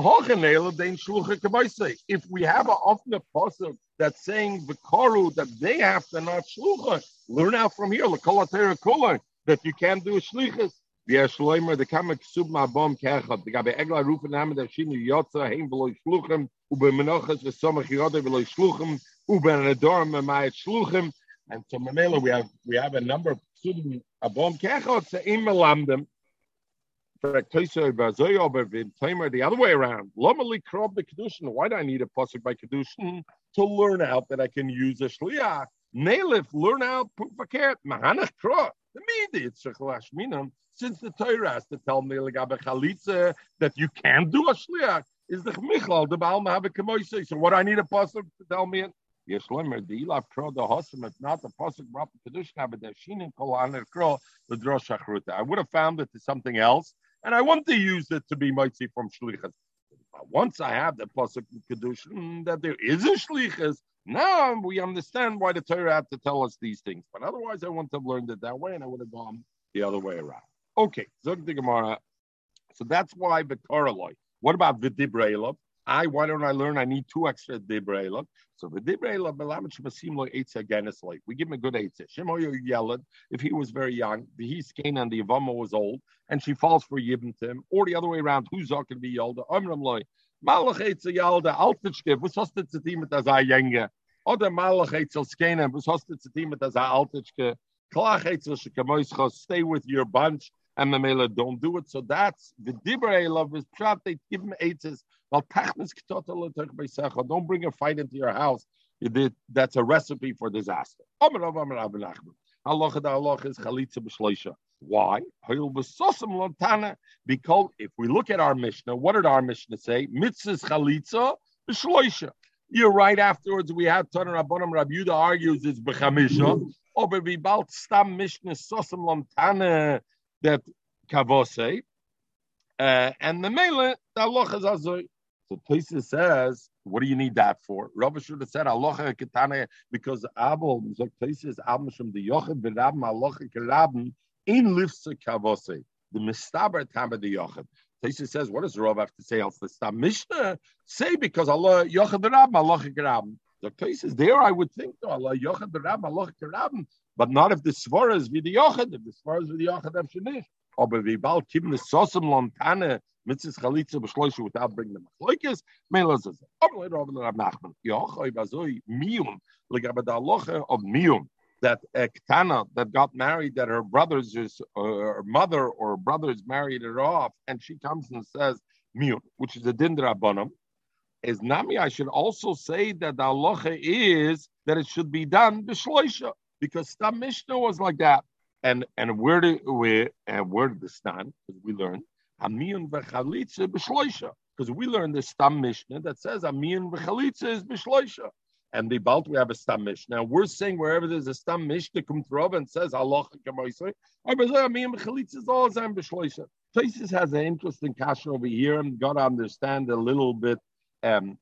we have a often pasuk that's saying the Vikaru that they have to not shlucha. Learn out from here, that you can't do shlichus. The kamek sub ma bom kechot. The gabe egla rufen der shinu yotza heim v'loy shluchem ube menoches v'somach yodeh v'loy shluchem ube nedorm mayet shluchem. And so Mamela, we have we have a number of psudim abom kechot se'im melamdem. The other way around. Why do I need a pasuk by kedushin to learn out that I can use a shliach? Nelif, learn out pukvakert mahanach krob. The media it's since the Torah has to tell me chalitza that you can do a shliach is the chmichal the baal So what do I need a pasuk to tell me it. The ilav the hosam. It's not the pasuk the kedushin, but the shinin kol kro the drosh achruta. I would have found it to something else, and I want to use it to be mighty from shlichas. But Once I have the pasuk kedushin hmm, that there is a shlichas, now we understand why the Torah had to tell us these things. But otherwise, I wouldn't have learned it that way, and I would have gone the other way around. Okay, Zog the Gemara. So that's why the Koraloi. What about the Dibrailov? I why don't I learn? I need two extra Dibrailov. So the Dibrailov Belamich Masim Lo Eitz again is like we give him a good Eitz. Shemoyo yelled if he was very young, the he's and the Yavama was old, and she falls for Yibn him, or the other way around, who's not going to be Yalda? Amram Loy. Malach Eitz Yalda, Altitschke, was hast du zu tun mit der Jenge? Oder Malach Eitz Skene, was hast du zu tun mit der Altitschke? Klach Eitz Shekamoischos, stay with your bunch and Mamela don't do it. So that's the Dibrei love is pshat. They give him eitzes. Well, don't bring a fight into your house. That's a recipe for disaster. Allah is chalitza Why? Because if we look at our Mishnah, what did our Mishnah say? Mitzvahs chalitza b'shloisha. You're right afterwards. We have Tanur Rabbanim Rabbi Yudah argues it's b'chamisha. Mm-hmm. Oh, or we balt stam Mishnah sosam lantana that kavose, uh, and the mele the Allah is azoy. So Tosis says, what do you need that for? Rabbi should have said Allah ketane because Abel so Tosis Abel from the Yochid berabim Allah kerabim in lifse kavose. The mistaber tam the Yochid. Tosis says, what does Rav have to say else? The Stam Mishnah say because Allah Yochid berabim Allah kerabim. The is there, I would think, though, Allah Yochid berabim Allah but not if the svara is with the yochad. If the svara is with the yochad, I'm shenish. Aber wie bald kippen the sosam lontane mitzvah chalitza b'shloishu without bringing the machloikes, mele zezeh. Aber leid Rav Rav Nachman. Yochai bazoi miyum legabe da of miyum that a Ketana that got married, that her brothers, is, uh, her mother or brothers married her off, and she comes and says, Miyun, which is a Dindra Bonum, is Nami. I should also say that the halacha is that it should be done b'shloisha because Stam Mishnah was like that. And and where did we and where did this stand? Because we learned Amiyun v'chalitza b'shloisha. Because we learned the Stam Mishnah that says Amiyun v'chalitza is b'shloisha. And the Balt we have a Stam Mishnah. We're saying wherever there's a Stam Mishnah through and says Allah kamoisay, Amiyun v'chalitza is all Zam b'shloisha. Places has an interesting question over here and got to understand a little bit um,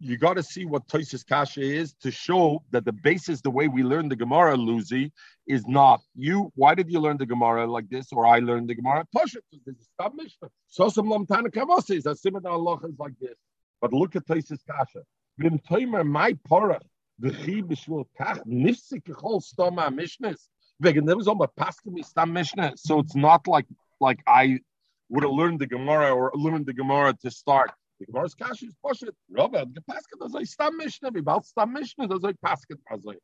you got to see what Tosis Kasha is to show that the basis, the way we learn the Gemara, Lucy, is not you. Why did you learn the Gemara like this, or I learned the Gemara? Push it. Is Mishnah. So some lam tana kavasis. Asimad Allah is like this. But look at Tosis Kasha. Bim toimer my porach v'chi b'shvul kach nifsik kechol stoma mishnas. Wegen there was all my paskin stam Mishnah. So it's not like like I would have learned the Gemara or learned the Gemara to start. The Gemara's Kashi is Poshet. Rabbi, the Paskin does a Stam Mishnah. We bald Stam Mishnah does a Paskin Azay.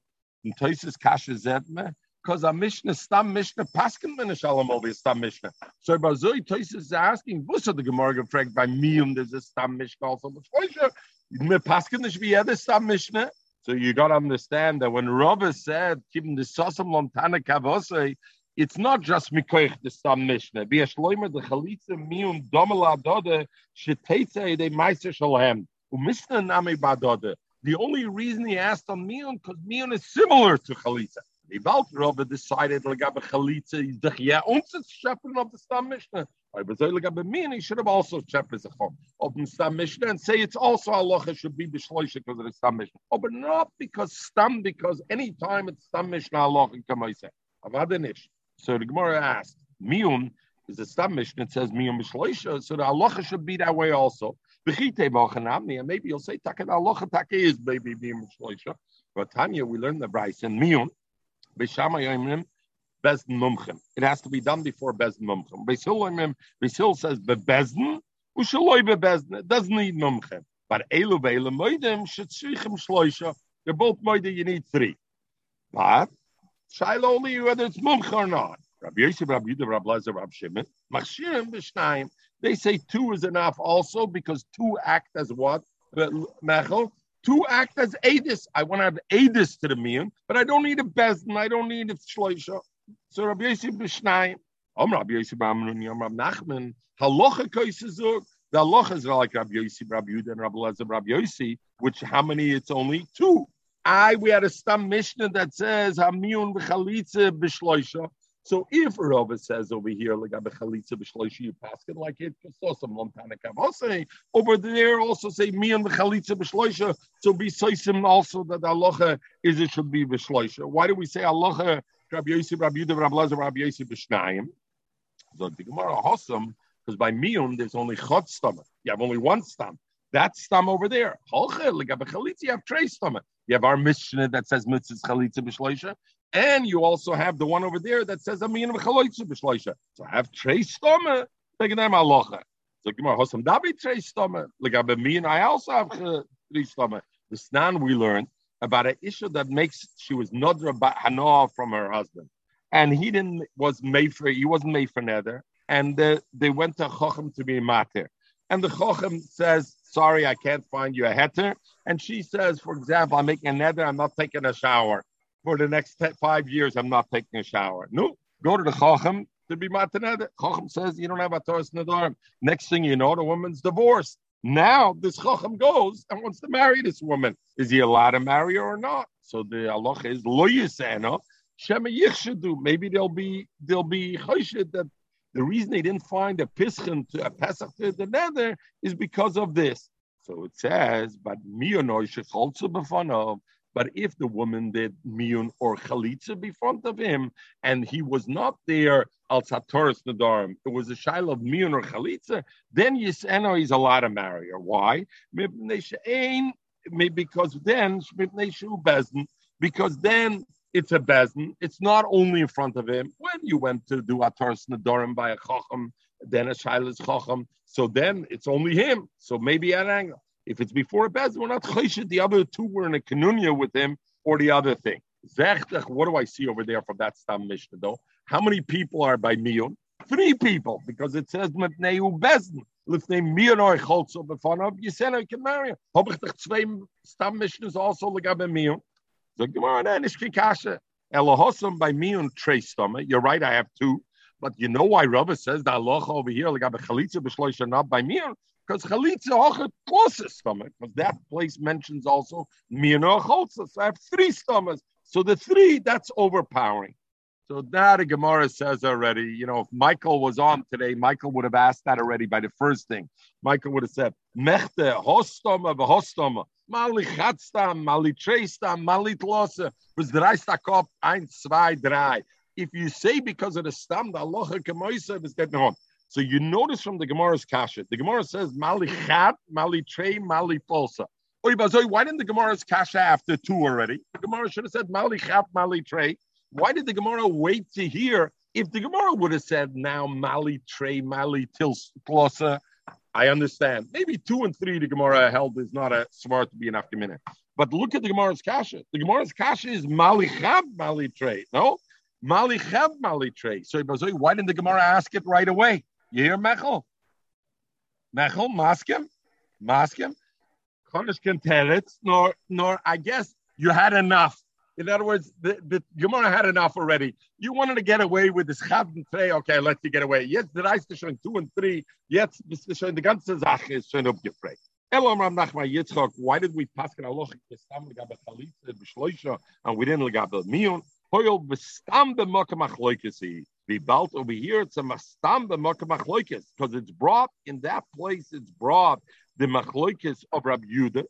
And Toises Kashi Zedme, because a Mishnah Stam Mishnah Paskin Min Shalom over Stam Mishnah. So Bazoi Toises is asking, what's the Gemara gefragt by me um there's a Stam Mishnah also. But Poshet, me Paskin is wie jeder Stam Mishnah. So you got to understand that when Rabbi said, keeping the Sosam Lontana Kavose, it's not just mikoich the stam mishnah. Be shloimer the chalitza miun domela dode shetetze de shalhem. Badode. The only reason he asked on miun because miun is similar to chalitza. The Baltrova decided legabe chalitza is yeah uns shepherd of the stam mishnah. But legabe miun he should have also shepherd of the stam mishnah and say it's also Allah should be the b'shloisha because of the stam mishnah. Oh, but not because stam because any time it's stam mishnah I say. Avadanish. So the Gemara asked, Miyum is a stam mission. It says Miyum Mishloisha. So the halacha should be that way also. And maybe you'll say takan alocha take is maybe being shloisha. But Tanya, we learned the Bryce in Miyun, Beshama Yomim, Bezdin Mumchim. It has to be done before Bezdin Mumchim. Besil says Bebezdin, Ushaloi Bebezdin. It doesn't need Mumchim. But Elu Be'elu Moedim, Shetzrichim Shloisha. They're both Moedim, you need three. But Shaila only whether it's Mumcha or not. Rabbi Yosef, Rabbi Yudah, Rabbi Lezer, Rabbi Shimon. Machshirim B'shnayim. They say two is enough also because two act as what? Mechel. Two act as Adis. I want to have Adis to the meal, but I don't need a Bezdin. I don't need a Shloisha. So Rabbi Yosef B'shnayim. Om Rabbi Yosef Amrun Yom Rabbi Nachman. Halacha Koisezuk. The halacha is like Rabbi Yosef, Rabbi Yudah, and Rabbi Lezer, Rabbi Yosef, which how many? It's only two. I we had a stam mishnah that says Hamiyun b'chalitza b'shloisha. So if Rava says over here, like b'chalitza b'shloisha, you pass it like it. So some montana say over there also say miyun b'chalitza b'shloisha. So be soisim also that halacha is it should be b'shloisha. Why do we say halacha Rabbi Yosef, Rabbi Yudah, Rabbi Lazar, Rabbi Yosef b'shnayim? So the Gemara Hossam because by miyun there's only chod stomach. You have only one stomach. That stam over there. You have tray stomach. You have our Mishnah that says mitzvah chalitza b'shloisha, and you also have the one over there that says amin b'chalitza b'shloisha. So I have stomach. Take them alocha. So Gemara Hosam Dabi tray stomach. Like I also have three stomach. The snan we learned about an issue that makes she was nodra hanoah from her husband, and he didn't was made for he wasn't made for nether, and they went to Chochem to be matir. And the Chochem says, sorry, I can't find you a heter. And she says, for example, I'm making a nether, I'm not taking a shower. For the next five years, I'm not taking a shower. No, go to the Chochem to be mataneder. Chochem says, you don't have a Taurus Nadarm. Next thing you know, the woman's divorced. Now this Chochem goes and wants to marry this woman. Is he allowed to marry her or not? So the Allah is lo yisena. Shema yichshadu. Maybe there'll be there'll be choshed that the reason they didn't find a Pischin to a Pesach to the nether is because of this. So it says, but Miono should be fun of. but if the woman did miyun or chalitza before of him, and he was not there al satoris nadarim, it was a shail of miyun or chalitza, then yiseno is allowed to marry her. Why? Maybe because then because then it's a bezin. It's not only in front of him. When you went to do Ataras Nadorim by a Chacham, then a Shailas Chacham, so then it's only him. So maybe at angle. If it's before a bezin, we're not chayshit. The other two were in a kanunya with him or the other thing. What do I see over there from that Stam Mishnah though? How many people are by Miyun? Three people, because it says Mepneu Bezin. Lifnei Miyun or Cholzo Befonov, you said I can marry him. Ich doch zwei Stam Mishnahs also legabe Miyun. The Gemara then is kikasha. Elohosam by me on tray stomach. You're right, I have two. But you know why Rabbi says that Allah over here, like a chalitza b'shloisha not by me? Because chalitza hochet closest stomach. Because that place mentions also miyano cholza. So I have three stomachs. So the three, that's overpowering. So that a Gemara says already, you know, if Michael was on today, Michael would have asked that already by the first thing. Michael would have said, Mechte, hostoma, Mali chatstam, mali treistam, mali tlose. Uh, was dreistakop, ein, zwei, drei. If you say because of the stam, the kemoisa is getting on. So you notice from the Gemara's kasha, the Gemara says mali chat, mali trei, mali tlose. Why didn't the Gemara's kasha after two already? The Gemara should have said mali chat, mali trei. Why did the Gemara wait to hear? If the Gemara would have said now mali trei, mali I understand. Maybe two and three the Gemara held is not a smart to be enough minute. But look at the Gemara's kasha. The Gemara's kasha is mali chav mali. No, mali chav mali. So why didn't the Gemara ask it right away? You hear Mechel? Mechel, maskim, maskim. Chodesh can tell it. Nor, nor. I guess you had enough. In other words, the, the Gemara had enough already. You wanted to get away with this Chav and Trey, okay, let you get away. Jetzt the Reis schon two and three, jetzt bist du schon, die ganze Sache ist schon aufgefragt. Elam Ram Nachman Yitzchak, why did we pass in Allah Gestam legabe Chalitza b'shloisha and we didn't legabe Mion? Hoyol b'stam b'mokam achloikesi. Be belt over here, it's a mastam b'mokam achloikes because it's brought in that place, it's brought the machloikes of Rabbi Yudah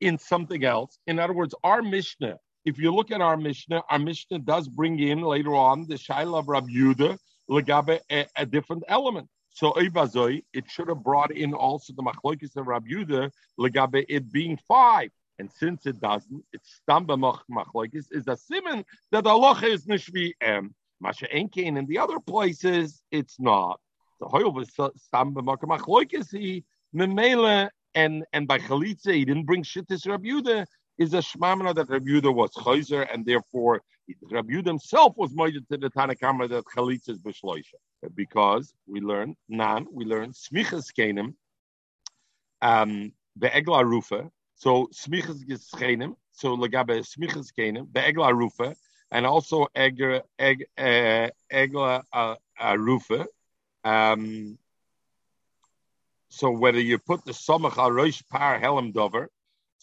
in something else. In other words, our Mishnah if you look at our Mishnah, our Mishnah does bring in later on the Shaila of Rabbi Yudah, Legabe, a, a different element. So it should have brought in also the machlokes of Rabbi Yudah legabe it being five. And since it doesn't, it's stamba machlokes is a simon that Allah is nishvi em. Masha Enkein in the other places, it's not. The hoyel was stamba machlokes he memela and and by chalitza he didn't bring shittis Rabbi Yudah is a shmamina that Rabbi Yudah was chayzer and therefore Rabbi Yudah himself was moided to the Tanakhama that chalitza is b'shloisha. Because we learn nan we learn smichas kenim um be'egla rufa so smichas geschenim so legabe smichas kenim be'egla rufa and also egla eg, uh, egla uh, uh, rufa um so whether you put the somach al roish par helm dover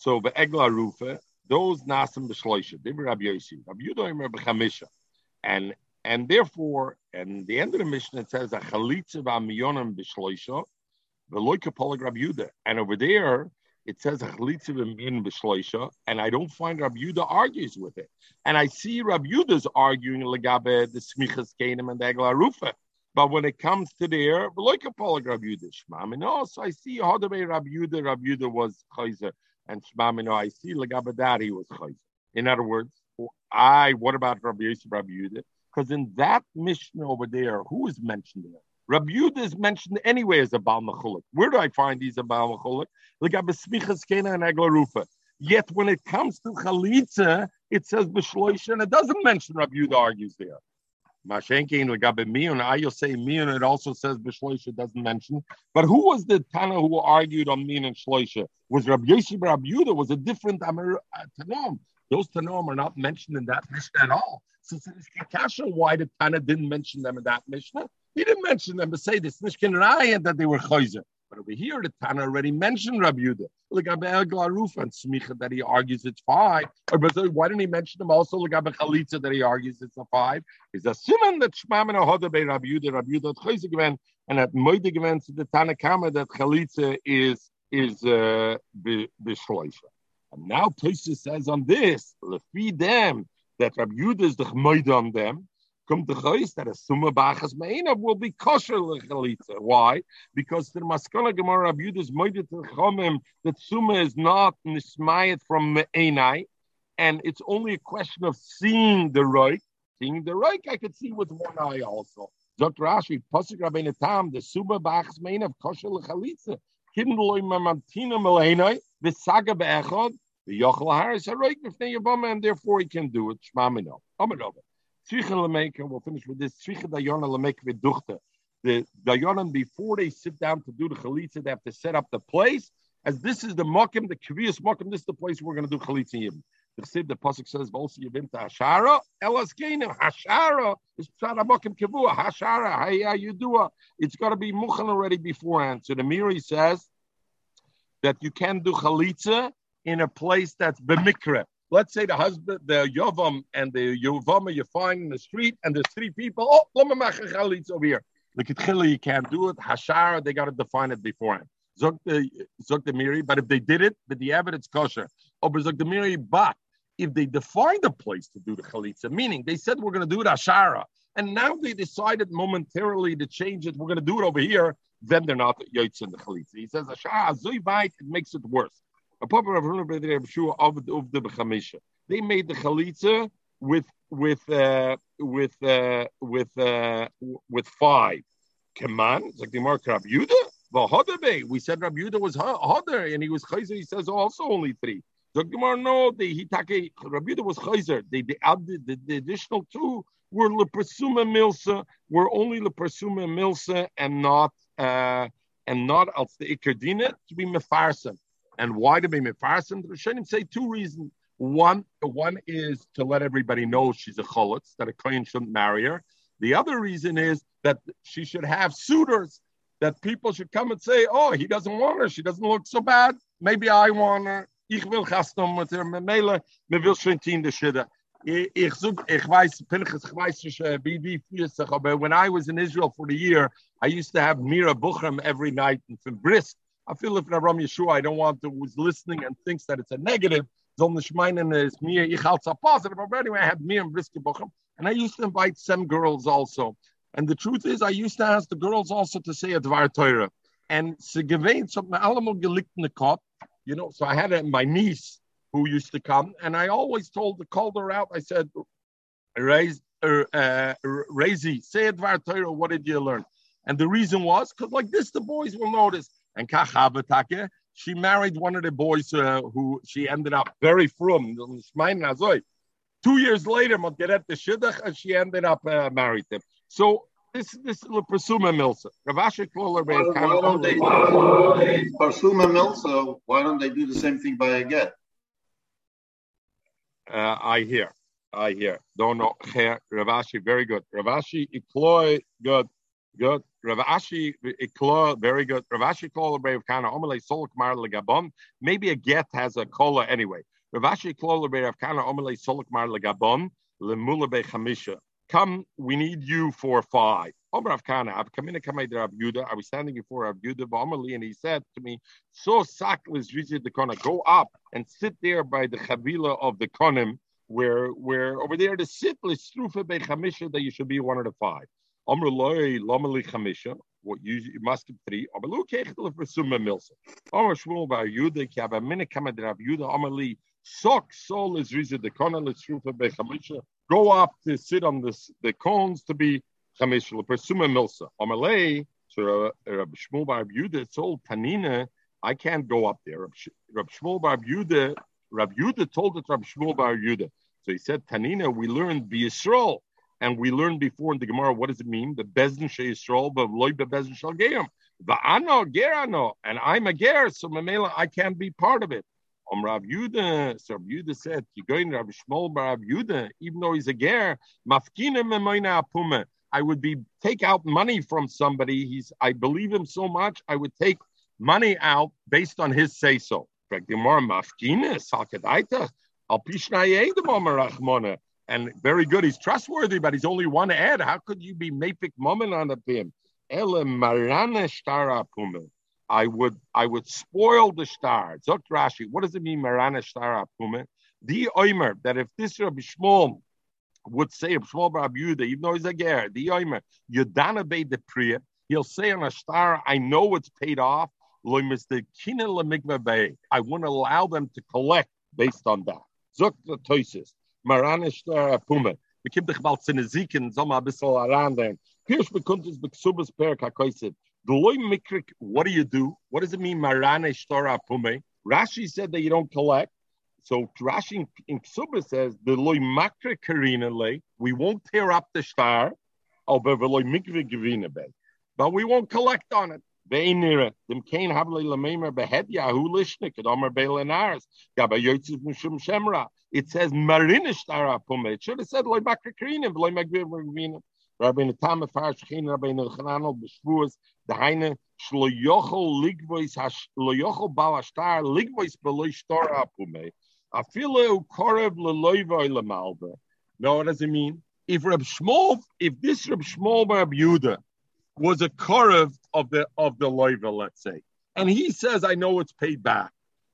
so be'egla rufa those nasim b'shloisha dibur Rabbi Yossi Rabbi Yudah b'chamisha and and therefore, and the end of the mission it says a chalitza v'amiyonim b'shloisha, v'loika polig Rabbi Yudah. And over there it says a chalitza v'amiyonim b'shloisha, and I don't find Rabbi Yuda argues with it. And I see Rabbi Yudah's arguing legabe the smichas kenim and the egla rufa. But when it comes to there, v'loika polig Rabbi Yudah shmamino. So I see Hodabe Rabbi Yudah, Rabbi Yuda was chayzer, and shmamino. I see he was chayzer. In other words, I what about Rabbi Yosef, Rabbi Yudah? Because in that mission over there, who is mentioned there? Rabbi Yudah is mentioned anyway as a Baal. Where do I find these a Baal Mechulik? Besmichas Kena and Aglarufa. Yet when it comes to Chalitza, it says Beshloisha, and it doesn't mention Rabbi Yudah argues there. I will say miyun. It also says b'shloisha doesn't mention. But who was the Tana who argued on miyun and shloisha? Was Rabbi Yosi Rabbi Yudah? Was a different Amir uh, Tanom? Those Tanom are not mentioned in that Mishnah at all. So it's Kasha, why the Tana didn't mention them in that Mishnah? He didn't mention them, but say this Mishkan Raya that they were Chayzer. But over here, the Tana already mentioned Rabbi Yudah. Look at Garuf and Smicha that he argues it's five. Or why didn't he mention them also? At Chalitza that he argues it's a five. Is a that Shmamen Ahoda by Rabbi Yudah, Rabbi Chayzer given, and at Moide to the Tana Kama that Chalitza is is uh. And now Tosis says on this, feed them that Rabbi Yudah is the chmoid on them, come to that a summa bachas me'enav will be kosher lechalitza. Why? Because the maskana gemara moided to chomim that summa is not nismayet from me'enai, and it's only a question of seeing the right. Seeing the right, I could see with one eye also. Dr. Rashi, Pasuk Rabbeinu Tam, the summa bachas me'enav kosher lechalitza. Kidden loy mamantina me'enai, v'saga be'echad, the Yochel Haris Haroik B'fnei Yavama, and therefore he can do it. Shmamino. Amadova. Tzricha Lameka, we'll finish with this. Tzricha Dayona Lameka V'duchta. The Dayanan, before they sit down to do the Chalitza, they have to set up the place. As this is the Mokim, the Kaviyas Mokim, this is the place we're going to do Chalitza Yibim. The Chsid, the Pasuk says, Volsi Yibim Hashara, Elas Kenim, Hashara, is Tzara Mokim Kavua, Hashara, Haya Yudua. It's got to be Muchan already beforehand. So the Meiri says that you can do Chalitza in a place that's bemikra. Let's say the husband, the yovam and the yovama you find in the street, and there's three people. Oh, chalitz over here. The kitchila you can't do it. Hashara they got to define it beforehand. Zok the miri, but if they did it, but the evidence kosher. Or zok the miri, but if they defined a place to do the chalitza, meaning they said we're going to do it hashara, and now they decided momentarily to change it, we're going to do it over here, then they're not yaitz in the chalitza. He says hashara it makes it worse. A papa of the Bechamisha. They made the chalitza with with uh, with uh, with uh, with five. Kaman, it's like the Mark Rab Yuda. V'hodabe. We said Rab Yuda was hoder, and he was chayzer. He says also only three. So Gemara, no, the hitake Rab Yuda was chayzer. They the, the, the additional two were lepersuma milsa. Were only lepersuma milsa and not uh, and not als the ikerdina to be mefarsim. And why they mefarsim? The Rishonim say two reasons. One, one is to let everybody know she's a cholitz, that a kohen shouldn't marry her. The other reason is that she should have suitors, that people should come and say, oh, he doesn't want her, she doesn't look so bad, maybe I want her. Ich will gastom mit her, mele, me will de. Ich ich weiß, Pinchas, ich weiß when I was in Israel for the year, I used to have Mira Buchram every night in Brisk. I feel if Ram Yeshua, I don't want to who's listening and thinks that it's a negative. A positive. But anyway, I had me and Briske Bochum, and I used to invite some girls also. And the truth is, I used to ask the girls also to say a Dvar Torah. And sie gewähnt, so cup, you know, so I had a, my niece who used to come, and I always told, the called her out, I said, raise, uh, uh, Razy, say a Dvar Torah, what did you learn? And the reason was, because like this, the boys will notice. And Kachavatake, she married one of the boys uh, who she ended up very from. Two years later, Motgeret the Shidduch, she ended up uh, married him. So this this is Persuma Milsa. Ravashi Kloler Why don't, they Persuma Milsa? Why don't they do the same thing by a get? Uh, I hear, I hear. Don't know. Ravashi, very good. Ravashi Ikloy, good, good. Ravashi Ikloy, very good. Ravashi Kloler Brave Kana Omele Solok Mar Legabon. Maybe a get has a cola anyway. Ravashi Kloler Brave Kana Omele Solok Mar Legabon. Lemula Be Chamisha. Come, we need you for five. Oh, Omer Kana, I was standing before Rav Yudah, and he said to me, So saklis visit the kona, go up and sit there by the chavila of the konim, where where over there the sit strufa be chamisha that you should be one of the five. Loy lomali chamisha, what you, you must be three. Omer lu kechel for summa milsa. Omer shmuel bar Yudah, ki aba minute kama Rav Yudah, Omer li sok sol is rizid the kona, let's strufa be chamisha go up to sit on this, the cones to be chamish persuma milsa. Amalei, so Rabbi Shmuel Bar Yehuda told Tanina, I can't go up there. Rabbi Shmuel Bar Yehuda, Rabbi Yehuda told it Rabbi Shmuel Bar Yehuda. So he said, Tanina, we learned be. And we learned before in the Gemara, what does it mean? The Bezdin She Yisrael, but Loy Bezdin Shal Geim. Va'ano, Gerano, and I'm a Ger, so Mamela, I can't be part of it. Um Rav Yuda, so Rav Yuda said, "You going Rav Shmuel Bar Rav Yuda, even though he's a ger, mafkina memoina apuma. I would be take out money from somebody. He's, I believe him so much. I would take money out based on his say so. And very good. He's trustworthy, but he's only one ad. How could you be mapik moment on the him? Ele. I would I would spoil the star. Zok Rashi, what does it mean, Marana Star Apume? The Oimer, that if this Rabbi Shmuel would say of Shmuel Bar Yehuda, even though he's a ger, the Oimer, Yudana Bay the Priya, he'll say on a star, I know it's paid off. I wouldn't allow them to collect based on that. Zok the Toises, Marana Star Apume. Äh, Wir kommen dich bald zu den Sieken, so mal ein bisschen heran. Kirsch bekommt es Beksubas Per Kakoisit. What do you do? What does it mean? Marane shtora pume. Rashi said that you don't collect. So Rashi in Ksuba says the loy makre karina le. We won't tear up the star. But we won't collect on it. Beinira, dem kein havle lamemer behed yahu lishnik at Omer Belenaris. Gaba yotzis mushum shemra. It says marinish tara pume. It should have said loy makre karina, loy magvir Rabbi Natam Farsh Chin Rabbi Nechananel B'Shvuas the Heine Shlo Yochel Ligvois Shlo Yochel Balashtar Ligvois Beloy Shtor Apume Afile Ukorev Leloivoy Lemalva. Know what does it mean? If Reb Shmuel, if this Reb Shmuel Reb Yehuda was a korev of the of the loiva, let's say, and he says, "I know it's paid back."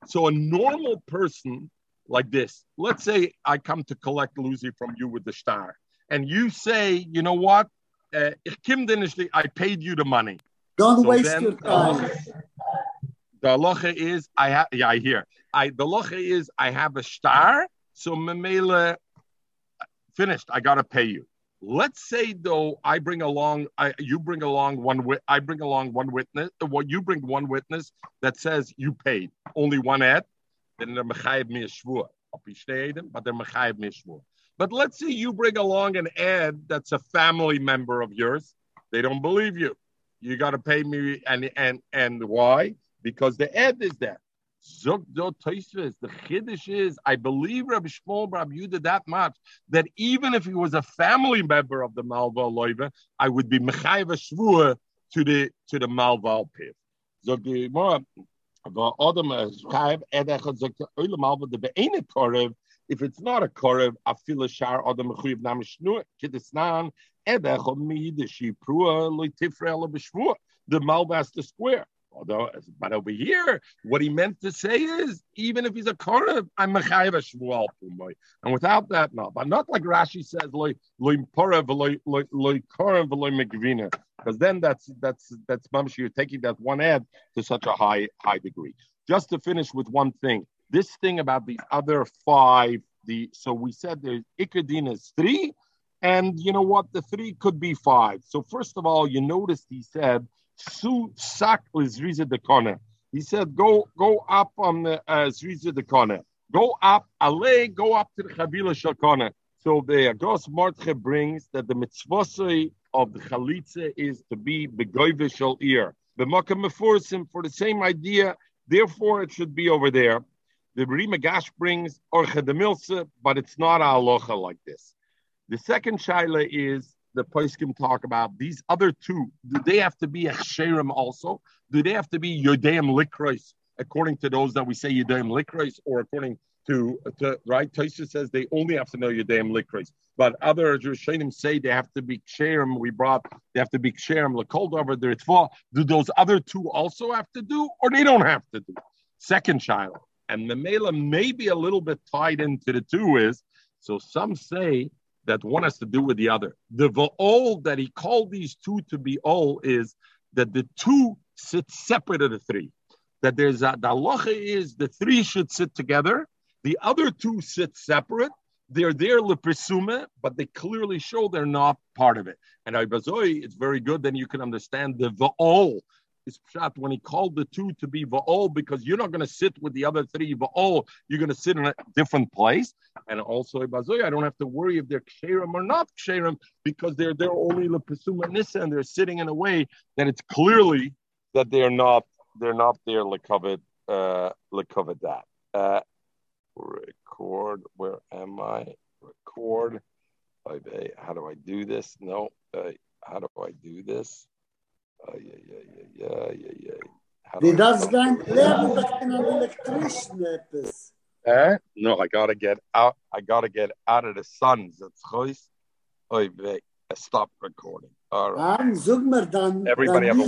So a normal person like this, let's say I come to collect Lucy from you with the star and you say, you know what, uh, I paid you the money. Don't so waste your time. The halacha is I have yeah I hear I the halacha is I have a star so memela finished I gotta pay you. Let's say though I bring along I you bring along one I bring along one witness what you bring one witness that says you paid only one ad then they're mechayev me a shvur. But they're but let's say you bring along an ad that's a family member of yours. They don't believe you. You got to pay me. And, and, and why? Because the ad is there. The chiddush is, I believe Rabbi Shmuel Rabbi Yudah that much that even if he was a family member of the Malva Loiva, I would be mechayiv shvua to the to the Malva Piv. If it's not a korev, afila shar adam mechuyev namishnu of mihidishi prua loitifre ala b'shvua. The malbas the square. Although, but over here, what he meant to say is, even if he's a Korev, I'm Mechayev Shmuel And without that, no. But not like Rashi says, loy loy Porev, loy loy Korev, loy Megvina. Because then that's that's that's mamish. You're taking that one ad to such a high high degree. Just to finish with one thing, this thing about the other five. The so we said there's Ikadin is three, and you know what? The three could be five. So first of all, you noticed he said Su sak Zriza de Kona. He said, go go up on the uh, de Kona. Go up, Ale, go up to the Chavila Shakona. So the Agos Martche brings that the mitzvah of the Chalitza is to be begoive shal ear. The Makkah Meforsim for the same idea, therefore it should be over there. The Ri Migash brings Orcha de Milsa, but it's not a halacha like this. The second shaila is the poskim talk about these other two. Do they have to be a sherim also? Do they have to be yodeim likros according to those that we say yodeim likros, or according to, to right? Taisha says they only have to know yodeim likros, but other Rishonim say they have to be sherim. We brought they have to be sherim lekold over the. Do those other two also have to do, or they don't have to do? Second child, and the mela may be a little bit tied into the two is so some say that one has to do with the other. The va'ol that he called these two to be all is that the two sit separate of the three. That there's a, the halacha is the three should sit together, the other two sit separate. They're there lepresume, but they clearly show they're not part of it. And Ibazoi, it's very good. Then you can understand the va'ol is pshat when he called the two to be va'ol because you're not going to sit with the other three va'ol. You're going to sit in a different place. And also I don't have to worry if they're ksherim or not ksherim because they're they're only lepesuma nissa and they're sitting in a way that it's clearly that they're not they're not there lekovet uh lekovet that. Uh, record. Where am I? Record. How do I do this? No. Uh, how do I do this? Leben an electrician? Eh? No, I gotta get out. I gotta get out of the sun. That's choice. Oy, stop recording. All right. Everybody have a